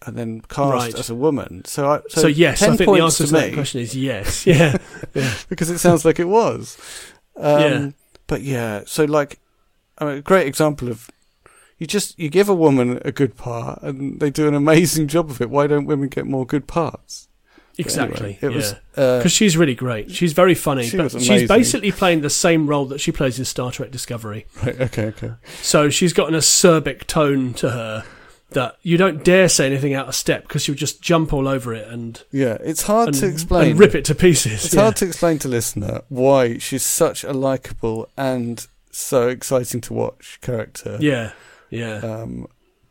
and then cast Right. as a woman? So, I, so, So, yes, 10 I think the answer to, to that question is yes. Yeah, yeah, because it sounds like it was. Um, Yeah. But yeah, so like, I mean, a great example of you just you give a woman a good part and they do an amazing job of it. Why don't women get more good parts? Exactly. anyway, it yeah. was. Uh, because she's really great. She's very funny, She but she's basically playing the same role that she plays in Star Trek Discovery. right, okay, okay. So she's got an acerbic tone to her that you don't dare say anything out of step because you'll just jump all over it and, Yeah, it's hard and, to explain. and rip it to pieces. It's yeah. hard to explain to listener why she's such a likable and so exciting to watch character. yeah, yeah, Um,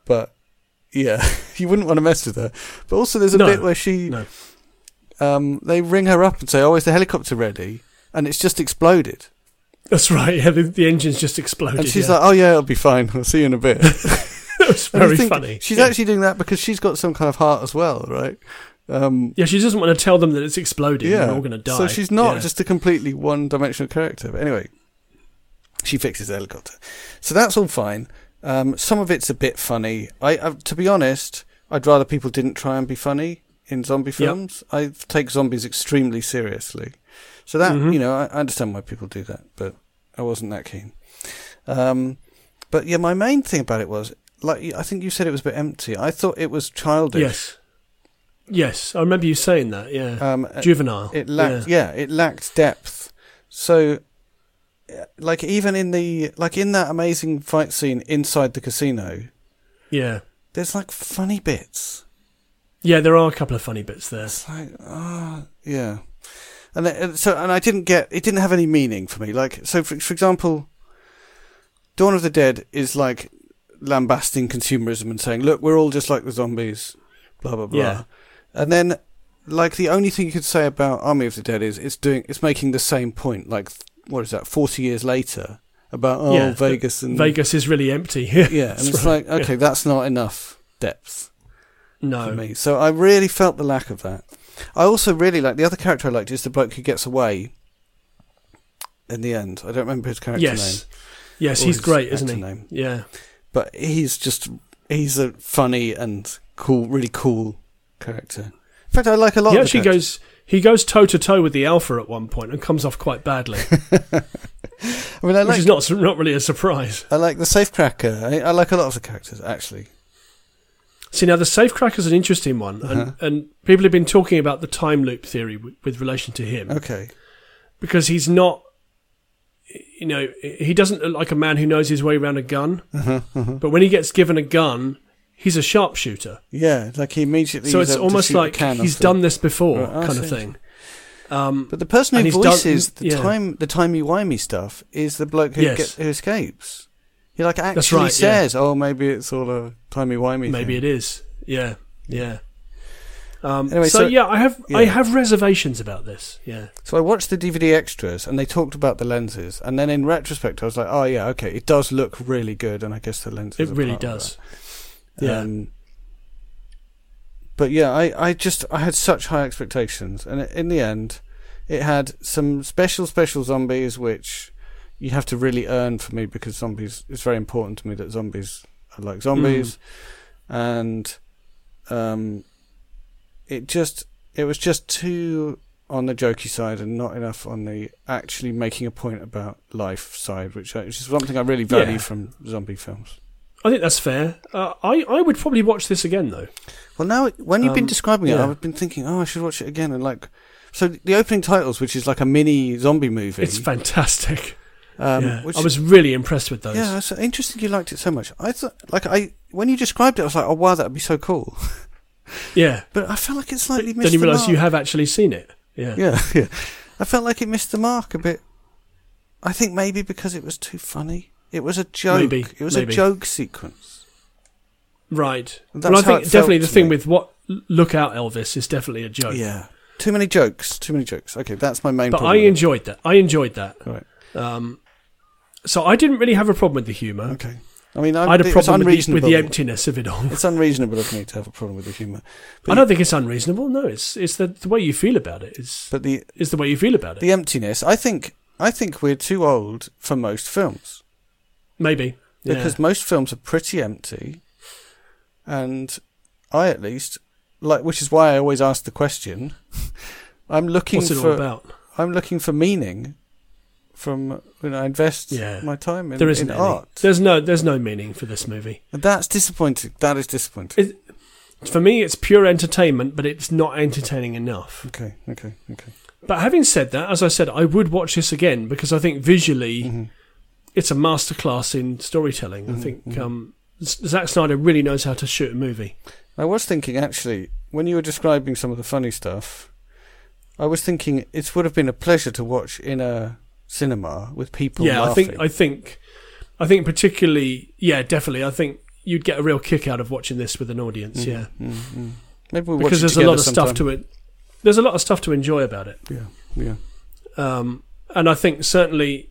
but yeah, you wouldn't want to mess with her. But also, there's a No, bit where she, no. Um, they ring her up and say, "Oh, is the helicopter ready?" And it's just exploded. that's right. Yeah, the, the engine's just exploded. And she's yeah. like, "Oh yeah, it'll be fine. I'll see you in a bit." it was very funny. She's yeah. actually doing that because she's got some kind of heart as well, right? Um, yeah, she doesn't want to tell them that it's exploding. yeah, They're all going to die. So she's not Yeah. just a completely one-dimensional character. But anyway, she fixes the helicopter, so that's all fine. Um, some of it's a bit funny. I, I, to be honest, I'd rather people didn't try and be funny in zombie films. I take zombies extremely seriously, so that Mhm. you know, I, I understand why people do that, but I wasn't that keen. Um, but yeah, my main thing about it was like I think you said it was a bit empty. I thought it was childish. Yes. Yes, I remember you saying that. Yeah, Um, juvenile. it lacked yeah. it lacked depth so uh, like even in the like in that amazing fight scene inside the casino yeah, there's like funny bits yeah. There are a couple of funny bits there. it's like ah yeah and it, and so and i didn't get it didn't have any meaning for me like so for, for example dawn of the dead is like lambasting consumerism and saying look we're all just like the zombies blah blah blah Yeah. and then like the only thing you could say about army of the dead is it's doing it's making the same point like what is that 40 years later about oh Yeah, vegas and Vegas is really empty. yeah and it's right. like okay that's not enough depth for no. me so i really felt the lack of that i also really like the other character i liked is the bloke who gets away in the end i don't remember his character name Yes. Yes, he's great, isn't he? name. Yeah. but he's just he's a funny and cool really cool character in fact i like a lot He of the actually goes he goes toe to toe with the alpha at one point and comes off quite badly, i mean i which is not not really a surprise. I like the safecracker. I, I like a lot of the characters actually. See now, the safecracker is an interesting one, and, Uh-huh. and people have been talking about the time loop theory with, with relation to him Okay. because he's not. You know, he doesn't look like a man who knows his way around a gun. Uh-huh, uh-huh. But when he gets given a gun, he's a sharpshooter. Yeah, like he immediately. So it's almost like he's done this before, Right, kind of thing. Um, But the person who he's done- voices the yeah. time, the timey wimey stuff, is the bloke who Yes. get, who escapes. He like actually That's right, yeah. says, "Oh, maybe it's all a timey wimey." maybe it is. Yeah, yeah. Um, Anyway, so, so- yeah, I have I have reservations about this. Yeah, So I watched the DVD extras, and they talked about the lenses, and then in retrospect, I was like, "Oh yeah, okay, it does look really good," and I guess the lenses. it really does. Yeah. Um, but yeah, I, I just I had such high expectations, and in the end, it had some special special zombies which you have to really earn for me because zombies it's very important to me that zombies are like zombies, and um, it just it was just too on the jokey side and not enough on the actually making a point about life side, which, I, which is something I really value Yeah. from zombie films. I think that's fair. Uh, I I would probably watch this again though. Well, now when you've been Um, describing it, yeah. I've been thinking, oh, I should watch it again. And like, so the opening titles, which is like a mini zombie movie, It's fantastic. Um, yeah. which I was really impressed with those. yeah, it's interesting. You liked it so much. I thought, like, I when you described it, I was like, oh wow, that'd be so cool. Yeah. But I felt like it slightly missed Then you the realise you have actually seen it. Yeah. Yeah, yeah. I felt like it missed the mark a bit. I think maybe because it was too funny. It was a joke. Maybe, It was maybe. a joke sequence. Right. Well, I think it definitely the thing me. with what Look Out Elvis is definitely a joke. Yeah. Too many jokes. Too many jokes. Okay, that's my main But I enjoyed that. I enjoyed that. Right. Um, so I didn't really have a problem with the humour. Okay. I mean, I, I had a problem with the, with the emptiness of it all. It's unreasonable of me to have a problem with the humour. I don't think it's unreasonable. No, it's it's the, the way you feel about it is But the is the way you feel about it. the emptiness, I think, I think we're too old for most films Maybe yeah. because most films are pretty empty, and I at least like, which is why I always ask the question. I'm looking what's it for all about? I'm looking for meaning from when I invest Yeah. my time in, There isn't in art. There's no there's no meaning for this movie. And that's disappointing. That is disappointing. It- For me, it's pure entertainment, but it's not entertaining enough. okay, okay, okay. But having said that, as I said, I would watch this again because I think visually Mhm. it's a masterclass in storytelling. I Mhm, think mhm. um, Zack Snyder really knows how to shoot a movie. I was thinking actually when you were describing some of the funny stuff, I was thinking it would have been a pleasure to watch in a cinema with people yeah, I think I think I think particularly yeah, definitely. I think you'd get a real kick out of watching this with an audience. Mm, Yeah, mm, mm. Maybe we'll watch because there's a lot of stuff to it. There's a lot of stuff to enjoy about it. Yeah, yeah. Um, and I think certainly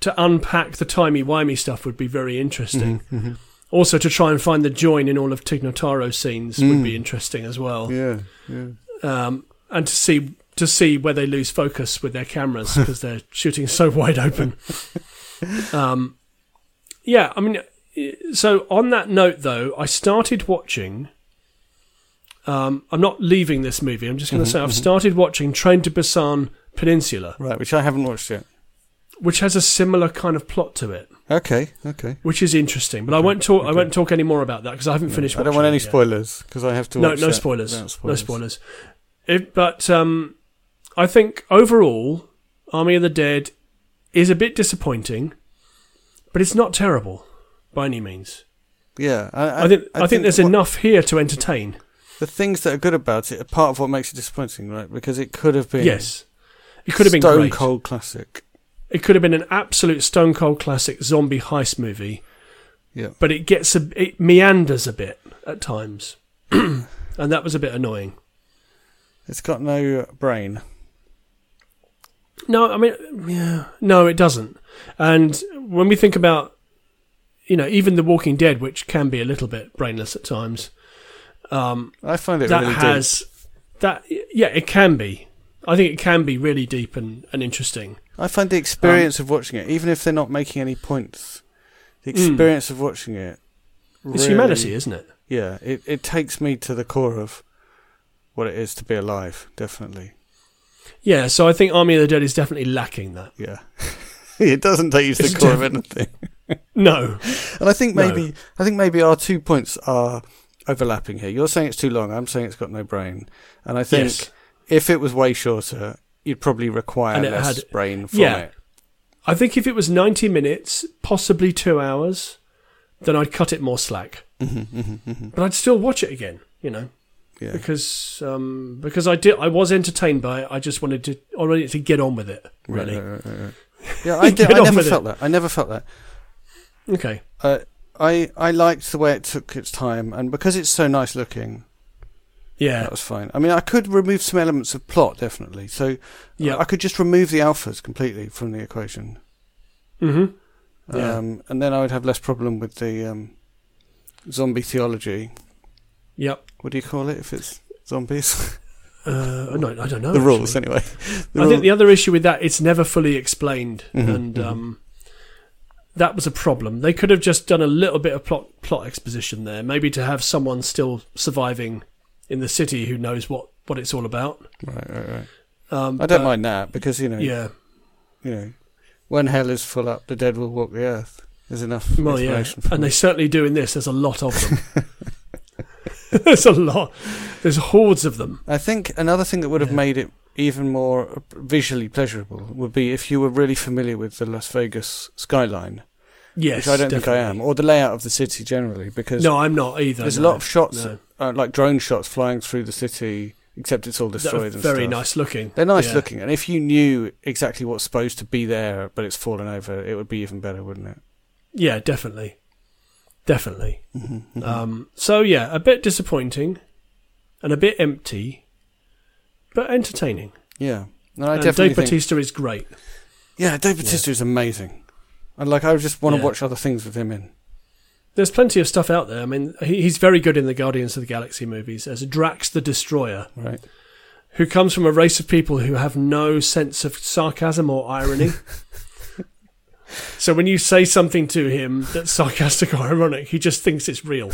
to unpack the timey wimey stuff would be very interesting. Mhm, mhm. Also, to try and find the join in all of Tig Notaro's scenes would Mm. be interesting as well. Yeah, yeah. Um, and to see to see where they lose focus with their cameras because they're shooting so wide open. Um, yeah, I mean, so on that note, though, I started watching. Um, I'm not leaving this movie. I'm just going to Mhm, say I've mhm. started watching Train to Busan Peninsula, Right, which I haven't watched yet. which has a similar kind of plot to it, Okay, okay. which is interesting. But I won't talk. I won't talk any more about that because I haven't finished. I don't want any spoilers because I have to. No, no spoilers. No spoilers. It, but um, I think overall, Army of the Dead is a bit disappointing, but it's not terrible by any means. Yeah, I, I, think I, think, there's what- enough here to entertain. The things that are good about it are part of what makes it disappointing, right? Because it could have been Yes, it could have been stone great. cold classic. It could have been an absolute stone cold classic zombie heist movie. Yeah. but it gets a it meanders a bit at times, and that was a bit annoying. It's got no brain. No, I mean, yeah, no, it doesn't. And when we think about, you know, even The Walking Dead, which can be a little bit brainless at times, um, I find it that really deep. has that. Yeah, it can be. I think it can be really deep and, and interesting. I find the experience of watching it, even if they're not making any points, the Mm. experience of watching it. It's humanity, isn't it? Yeah, it, it takes me to the core of what it is to be alive, definitely. Yeah. So I think Army of the Dead is definitely lacking that. Yeah. it doesn't take you to It's the core of anything. No. And I think No. maybe I think maybe our two points are overlapping here. You're saying it's too long, I'm saying it's got no brain. And I think Yes. if it was way shorter, you'd probably require less had- brain from yeah. it. I think if it was ninety minutes, possibly two hours, then I'd cut it more slack. Mm-hmm, mm-hmm, mm-hmm. But I'd still watch it again. You know. Yeah. because um, because I did I was entertained by it. I just wanted to I wanted to get on with it. Really. Right, right, right. Yeah, I, did, I never with it. felt that. I never felt that. Okay. Uh, I I liked the way it took its time, and because it's so nice looking, Yeah. that was fine. I mean, I could remove some elements of plot, definitely. So Yeah. I could just remove the alphas completely from the equation, mm-hmm. Yeah. um, and then I would have less problem with the um, zombie theology. Yep. What do you call it if it's zombies? Uh, no, I don't know. the rules, anyway. The I rule- think the other issue with that it's never fully explained, Mhm, and mhm. um, that was a problem. They could have just done a little bit of plot plot exposition there, maybe to have someone still surviving in the city who knows what, what it's all about. right, right, right. Um, I don't but, mind that because you know, Yeah. you know, when hell is full up, the dead will walk the earth. There's enough Well, yeah, explanation for and they certainly do in this. There's a lot of them. There's a lot. There's hordes of them. I think another thing that would have Yeah. made it even more visually pleasurable would be if you were really familiar with the Las Vegas skyline, Yes, which I don't think I am, or the layout of the city generally, because No, I'm not either. there's no. a lot of shots, No. uh, like drone shots flying through the city, except it's all destroyed and very stuff. nice looking. They're nice Yeah. looking, and if you knew exactly what's supposed to be there, but it's fallen over, it would be even better, wouldn't it? Yeah, definitely, definitely. Mm-hmm. Um, so yeah, a bit disappointing, and a bit empty, but entertaining. yeah, and I and definitely Dave think, Bautista is great. yeah, Dave Yeah. Bautista is amazing. And like, I just want to Yeah. watch other things with him in. there's plenty of stuff out there. I mean, he, he's very good in the Guardians of the Galaxy movies as Drax the Destroyer, Right. who comes from a race of people who have no sense of sarcasm or irony. so when you say something to him that's sarcastic or ironic, he just thinks it's real.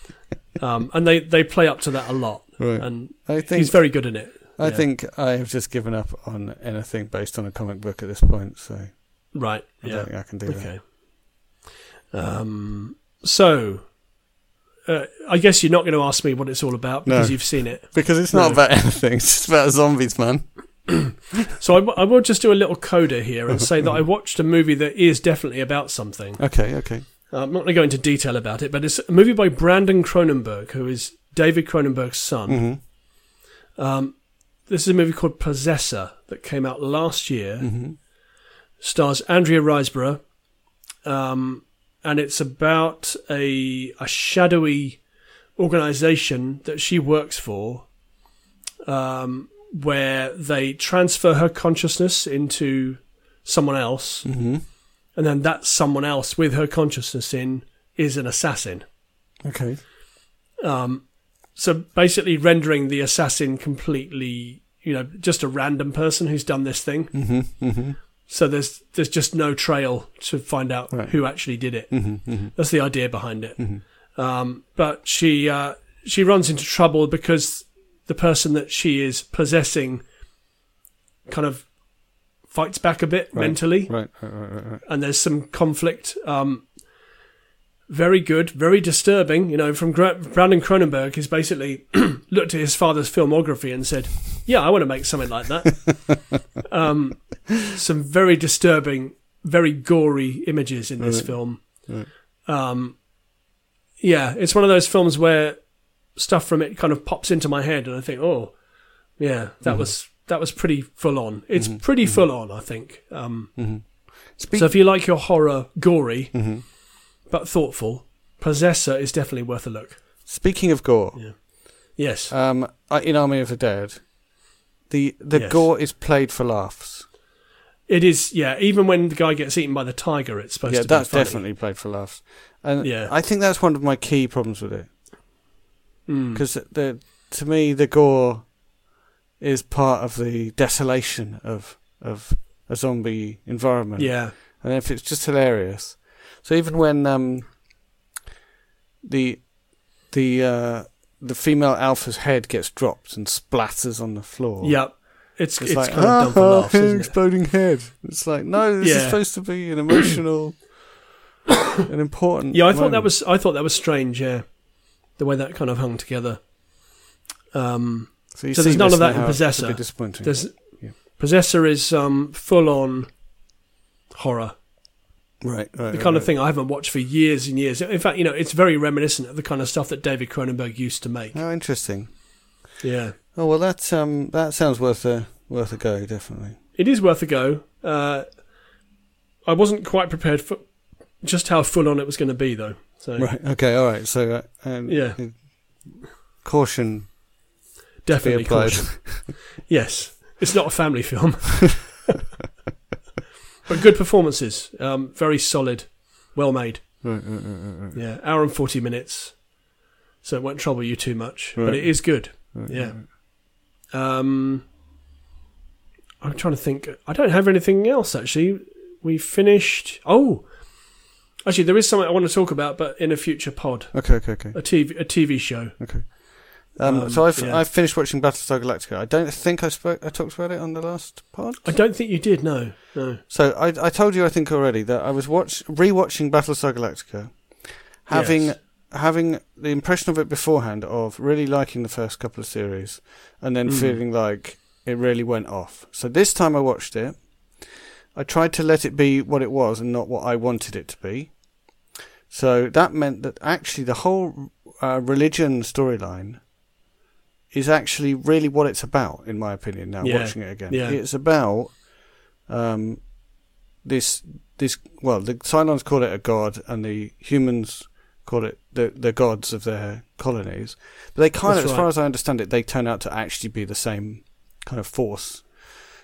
um, and they, they play up to that a lot. Right. And I think he's very good in it. I yeah. think I have just given up on anything based on a comic book at this point, so Right. I Yeah. don't think I can do that. Okay. Um, so, uh, I guess you're not going to ask me what it's all about because No. you've seen it. Because it's not No. about anything. It's just about zombies, man. So I, w- I will just do a little coda here and say that I watched a movie that is definitely about something. Okay, okay. Uh, I'm not going to go into detail about it, but it's a movie by Brandon Cronenberg, who is David Cronenberg's son. hmm Um, this is a movie called Possessor that came out last year. hmm stars Andrea Riseborough, um, and it's about a a shadowy organization that she works for, um, where they transfer her consciousness into someone else, hmm and then that someone else with her consciousness in is an assassin. Okay. Um, so basically, rendering the assassin completely, you know, just a random person who's done this thing. hmm hmm So there's there's just no trail to find out Right. who actually did it. hmm hmm That's the idea behind it. Mhm. Um, but she uh, she runs into trouble because the person that she is possessing kind of fights back a bit Right. mentally, Right, right, and there's some conflict. Um, very good, very disturbing. You know, from Gra- Brandon Cronenberg, he's basically looked at his father's filmography and said, "Yeah, I want to make something like that." um, some very disturbing, very gory images in this film. Um, yeah, it's one of those films where stuff from it kind of pops into my head, and I think, "Oh, yeah, that Mhm. was that was pretty full on." It's Mhm. pretty Mhm. full on, I think. Um, hmm Speak- so if you like your horror gory hmm but thoughtful, Possessor is definitely worth a look. Speaking of gore, Yes. um, in Army of the Dead, the the Yes. gore is played for laughs. It is, yeah. Even when the guy gets eaten by the tiger, it's supposed yeah, to that's be funny. definitely played for laughs, and Yeah. I think that's one of my key problems with it Mm. because the to me the gore is part of the desolation of of a zombie environment. Yeah, and if it's just hilarious. So even when um, the the uh, the female alpha's head gets dropped and splatters on the floor, yeah. It's it's, it's, like kind of "Ah, laughs, isn't it? exploding head. It's like no, this is supposed to be an emotional, an important. Yeah, I thought that was I thought that was strange. Yeah, the way that kind of hung together. Um, So, so there's none of that in Possessor. bit disappointing. there's Yeah. Possessor is um, full on horror, right, right, the right, kind of right. thing I haven't watched for years and years. In fact, you know, it's very reminiscent of the kind of stuff that David Cronenberg used to make. How interesting. Yeah. Oh well, that um, that sounds worth a worth a go, definitely. it is worth a go. Uh, I wasn't quite prepared for just how full on it was going to be, though. So Right. Okay. All right. So uh, um, Yeah. Caution. definitely caution. yes, it's not a family film, but good performances. Um, very solid, well made. Right, right, right. Yeah, hour and forty minutes, so it won't trouble you too much. But it is good. Yeah. Um, I'm trying to think. I don't have anything else actually. We finished. Oh, actually, there is something I want to talk about, but in a future pod. Okay. Okay. Okay. A TV, a TV show. Okay. Um, Um, so I've yeah. I've finished watching Battlestar Galactica. I don't think I spoke I talked about it on the last pod. I don't think you did. No, no. So I I told you I think already that I was watch rewatching Battlestar Galactica, having Yes. having the impression of it beforehand of really liking the first couple of series, and then Mm. feeling like it really went off. So this time I watched it. I tried to let it be what it was and not what I wanted it to be. So that meant that actually the whole uh, religion storyline is actually really what it's about, in my opinion. Now Yeah. watching it again, Yeah. it's about um, this this. Well, the Cylons call it a god, and the humans call it the the gods of their colonies. But they kind That's of, as far as I understand it, they turn out to actually be the same kind of force,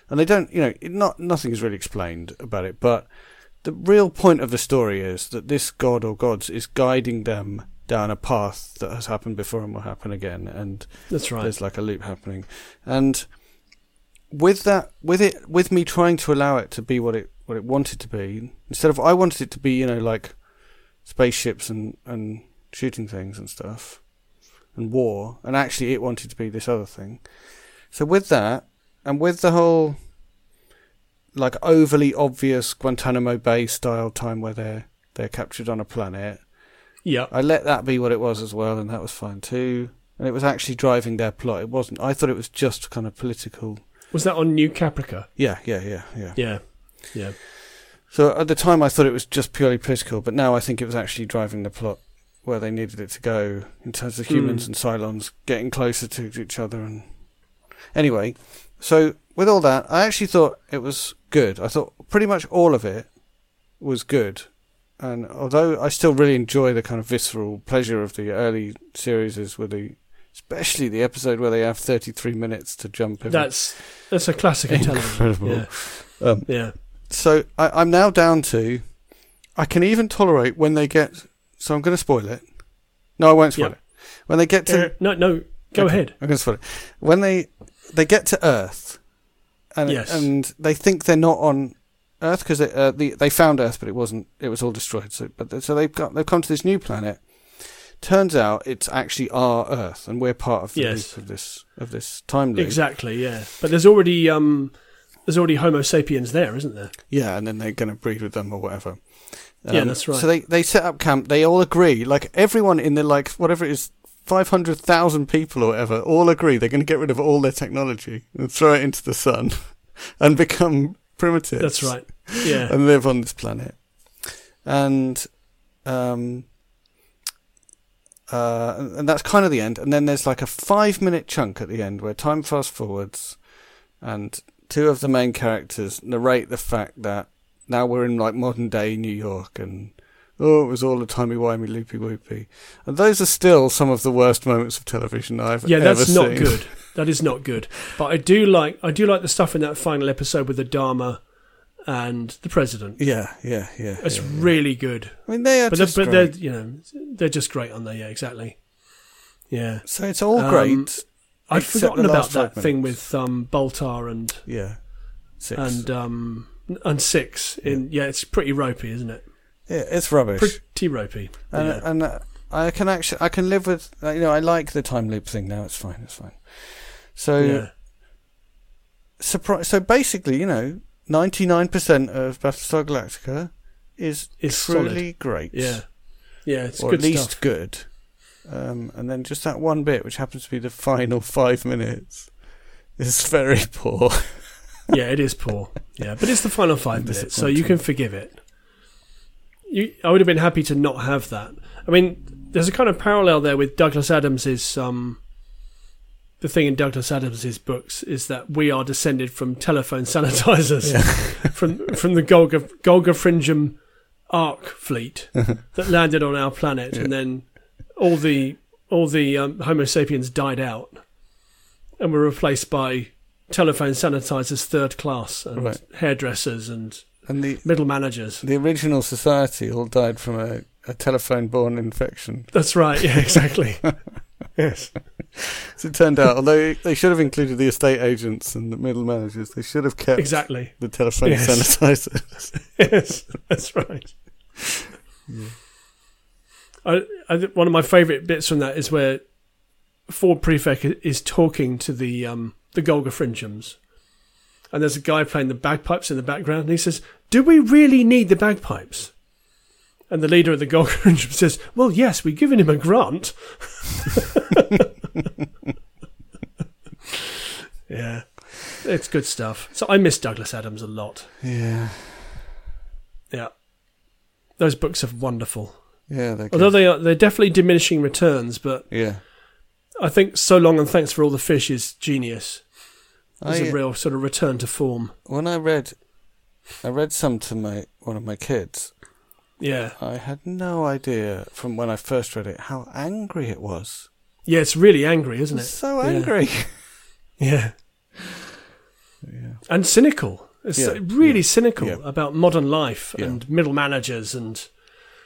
and they don't. You know, it not nothing is really explained about it, but the real point of the story is that this god or gods is guiding them down a path that has happened before and will happen again, and That's right. there's like a loop happening. And with that, with it, with me trying to allow it to be what it what it wanted to be, instead of I wanted it to be, you know, like spaceships and and shooting things and stuff, and war, and actually it wanted to be this other thing. So with that, and with the whole like overly obvious Guantanamo Bay style time where they're they're captured on a planet, Yeah. I let that be what it was as well, and that was fine too. And it was actually driving their plot. It wasn't. I thought it was just kind of political. Was that on New Caprica? Yeah, yeah, yeah, yeah. Yeah. Yeah. So at the time, I thought it was just purely political, but now I think it was actually driving the plot where they needed it to go in terms of humans Mm. and Cylons getting closer to each other. And anyway, so with all that, I actually thought it was good. I thought pretty much all of it was good. And although I still really enjoy the kind of visceral pleasure of the early series, is with the especially the episode where they have 33 minutes to jump in. That's that's a classic incredible. Yeah. Um, Yeah. so I, I'm now down to I can even tolerate when they get. So I'm going to spoil it. No, I won't spoil Yeah. it. When they get to Uh, no, no. Go Okay, ahead. I'm going to spoil it. When they they get to Earth, and Yes. and they think they're not on Earth because uh, the, they found Earth, but it wasn't. It was all destroyed. So but they- so they've got they've come to this new planet. Turns out it's actually our Earth, and we're part of the Yes. of this of this time loop. Exactly. Yeah. But there's already um, there's already Homo sapiens there, isn't there? Yeah, and then they're going to breed with them or whatever. Um, Yeah, that's right. So they, they set up camp. They all agree. Like everyone in the like whatever it is, five hundred thousand people or whatever, all agree they're going to get rid of all their technology and throw it into the sun, and become primitive. That's right. Yeah. And live on this planet. And um, uh, and and that's kind of the end. And then there's like a five minute chunk at the end where time fast forwards, and two of the main characters narrate the fact that now we're in like modern day New York and oh, it was all a timey wimey loopy whoopy. And those are still some of the worst moments of television I've yeah, ever seen. Yeah, that's not good. That is not good. But I do like I do like the stuff in that final episode with the Adama and the president. Yeah, yeah, yeah. It's yeah, yeah. really good. I mean, they are But they're, just but they're great. you know they're just great, aren't they? Yeah, exactly. Yeah, So it's all Um, great. I've forgotten about that five thing with um, Baltar and Yeah. Six. and um, and six. In yeah, it's pretty ropey, isn't it? Yeah, it's rubbish. Pretty ropey. and yeah. and uh, I can actually I can live with uh, you know I like the time loop thing now. It's fine. It's fine. So yeah. surprise. So basically, you know, ninety nine percent of Battlestar Galactica is It's truly great. Yeah, yeah, it's or good at least stuff. good. Um, and then just that one bit, which happens to be the final five minutes, is very poor. yeah, it is poor. Yeah, but it's the final five minutes, so you can forgive it. You, I would have been happy to not have that. I mean, there's a kind of parallel there with Douglas Adams's. Um, the thing in Douglas Adams's books is that we are descended from telephone sanitizers, from from the Golga Golgafrincham Ark fleet that landed on our planet, and then all the all the um, Homo sapiens died out, and were replaced by telephone sanitizers, third class, and Right. hairdressers and And the middle managers. the original society all died from a, a telephone borne infection. That's right. Yeah, exactly. yes. As it turned out, although they should have included the estate agents and the middle managers, they should have kept Exactly. the telephone Yes. sanitizer. Yes, that's right. I, I, think one of my favourite bits from that is where Ford Prefect is talking to the um, the Golgafrinchans, and there's a guy playing the bagpipes in the background, and he says, "Do we really need the bagpipes?" And the leader of the Fringums says, "Well, yes, we've given him a grant." yeah, it's good stuff. So I miss Douglas Adams a lot. Yeah, Yeah, those books are wonderful. yeah, they're good. Although they are, they're definitely diminishing returns, but yeah. I think "So Long and Thanks for All the Fish" is genius. Oh, it's I, a real sort of return to form. when I read, I read some to my one of my kids. Yeah, I had no idea from when I first read it how angry it was. yeah, it's really angry, isn't It's it? so angry. Yeah, yeah. and cynical. It's Yeah, really cynical about modern life and middle managers and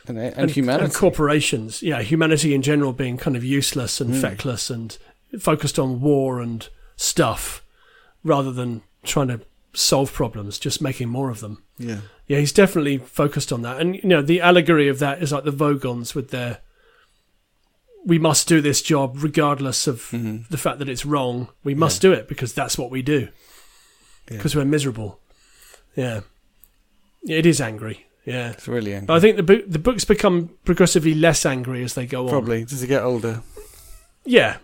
and, and, humanity. and corporations. Yeah, humanity in general being kind of useless and Mm. feckless and focused on war and stuff rather than trying to solve problems, just making more of them. yeah, Yeah, he's definitely focused on that. And you know, the allegory of that is like the Vogons with their we must do this job regardless of Mhm. the fact that it's wrong. We must do it because that's what we do. Yeah. Because we're miserable. Yeah. Yeah, It is angry. Yeah. it's really angry. But I think the book, the books become progressively less angry as they go on. Probably does he get older? Yeah.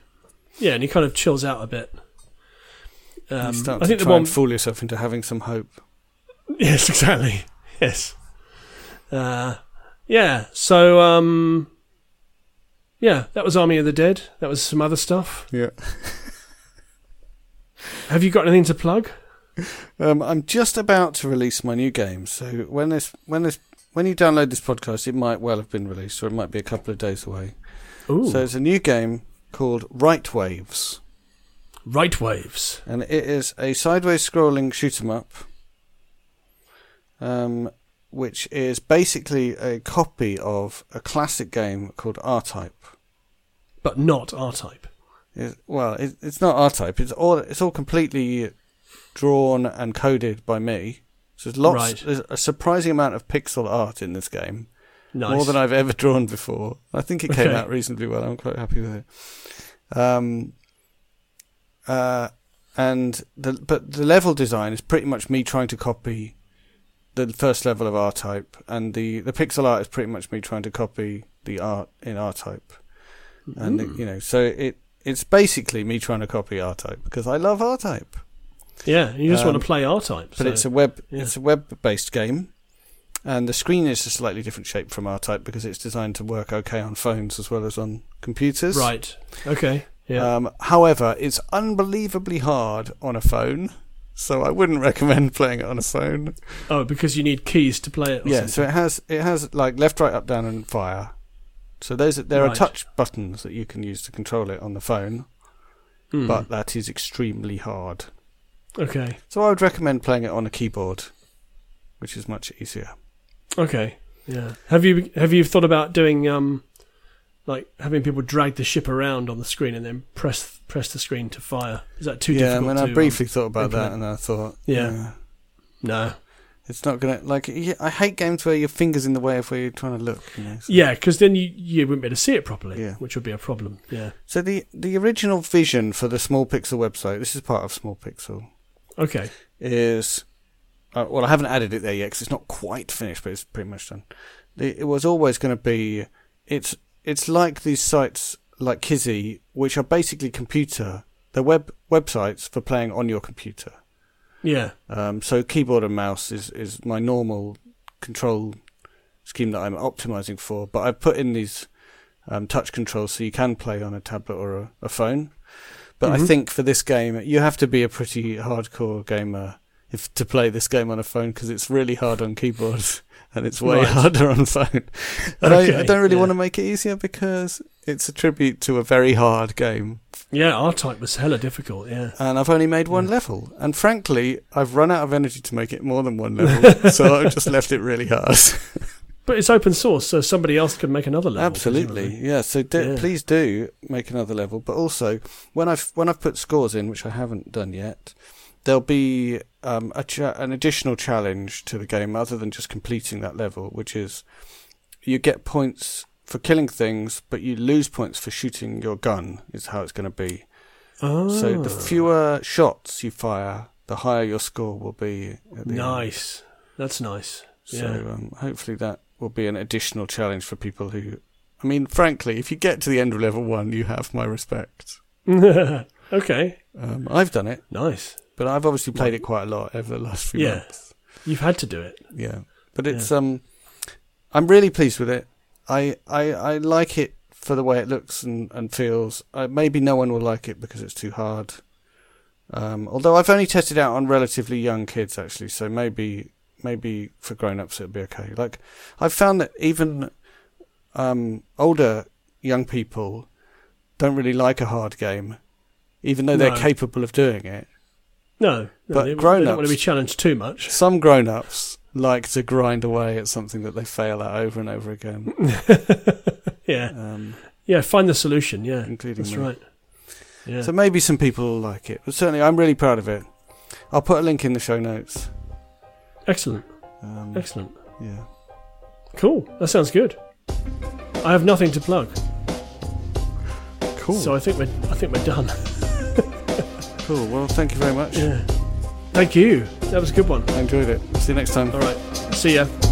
Yeah, and he kind of chills out a bit. Um, you start I think to the try one and fool yourself into having some hope. Yes, exactly. Yes. Uh, yeah. So, um, yeah, that was Army of the Dead. That was some other stuff. Yeah. Have you got anything to plug? Um, I'm just about to release my new game, so when this when this when you download this podcast, it might well have been released, or it might be a couple of days away. Ooh, So it's a new game called Rightwaves, Rightwaves. and it is a sideways scrolling shoot 'em up, um, which is basically a copy of a classic game called R-Type. But not R-Type. It, well, it, it's not R-Type. It's all it's all completely drawn and coded by me. So there's lots. Right. There's a surprising amount of pixel art in this game, Nice. more than I've ever drawn before. I think it came Okay. out reasonably well. I'm quite happy with it. Um. Uh, and the but the level design is pretty much me trying to copy the first level of R-Type, and the the pixel art is pretty much me trying to copy the art in R-Type and Mm. you know, so it it's basically me trying to copy R-Type because I love R-Type, yeah, you just um, want to play R-Type. but so- it's a web yeah. it's a web based game, and the screen is a slightly different shape from R-Type because it's designed to work okay on phones as well as on computers. right. Okay. Yeah. Um, however, it's unbelievably hard on a phone, so I wouldn't recommend playing it on a phone. oh, because you need keys to play it. Yeah, something. so it has it has like left, right, up, down, and fire. So those there are touch buttons that you can use to control it on the phone. Hmm. but that is extremely hard. okay. So I would recommend playing it on a keyboard, which is much easier. Okay. Yeah. Have you have you thought about doing um like having people drag the ship around on the screen and then press press the screen to fire? Is that too yeah, I mean, I um, briefly thought about that, and I thought, Yeah. yeah, no. it's not gonna like. Yeah, I hate games where your fingers in the way of where you're trying to look. You know, so. Yeah, because then you you wouldn't be able to see it properly, Yeah. which would be a problem. Yeah. So the the original vision for the Small Pixel website, this is part of Small Pixel, Okay. is uh, well, I haven't added it there yet because it's not quite finished, but it's pretty much done. The, it was always going to be it's it's like these sites like Kizi, which are basically computer. They're web websites for playing on your computer. Yeah. Um, so keyboard and mouse is is my normal control scheme that I'm optimizing for. But I've put in these um, touch controls so you can play on a tablet or a, a phone. But I Mhm. think for this game, you have to be a pretty hardcore gamer if to play this game on a phone because it's really hard on keyboards and it's way Right. harder on phone. And I, I don't really yeah. want to make it easier because it's a tribute to a very hard game. Yeah, R-Type was hella difficult, yeah. And I've only made one Yeah. level. And frankly, I've run out of energy to make it more than one level. so I've just left it really hard. But it's open source, so somebody else can make another level. Absolutely, presumably. yeah. So do, Yeah. please do make another level. But also, when I've when I've put scores in, which I haven't done yet, there'll be um, a cha- an additional challenge to the game other than just completing that level, which is you get points for killing things, but you lose points for shooting your gun. Is how it's going to be. Oh, So the fewer shots you fire, the higher your score will be. At the end. nice. That's nice. So Yeah. um, hopefully that will be an additional challenge for people who. I mean, frankly, if you get to the end of level one, you have my respect. okay, Um, I've done it, nice. But I've obviously played it quite a lot over the last few Yeah. months. You've had to do it. Yeah, but it's um, I'm really pleased with it. I I, I like it for the way it looks and and feels. Uh, maybe no one will like it because it's too hard. Um, although I've only tested it out on relatively young kids actually, so maybe maybe for grown-ups it'll be okay. Like I've found that even um, older young people don't really like a hard game, even though they're capable of doing it. No, no But they, they grown-ups- don't want to be challenged too much. Some grown-ups like to grind away at something that they fail at over and over again, yeah, um, yeah. Find the solution. Yeah, including that's me. right. Yeah. So maybe some people will like it, but certainly I'm really proud of it. I'll put a link in the show notes. Excellent. Um, Excellent. yeah. Cool. That sounds good. I have nothing to plug, Cool. so I think we're I think we're done. cool. Well, thank you very much. Yeah. Thank you. That was a good one. I enjoyed it. See you next time. All right. See ya.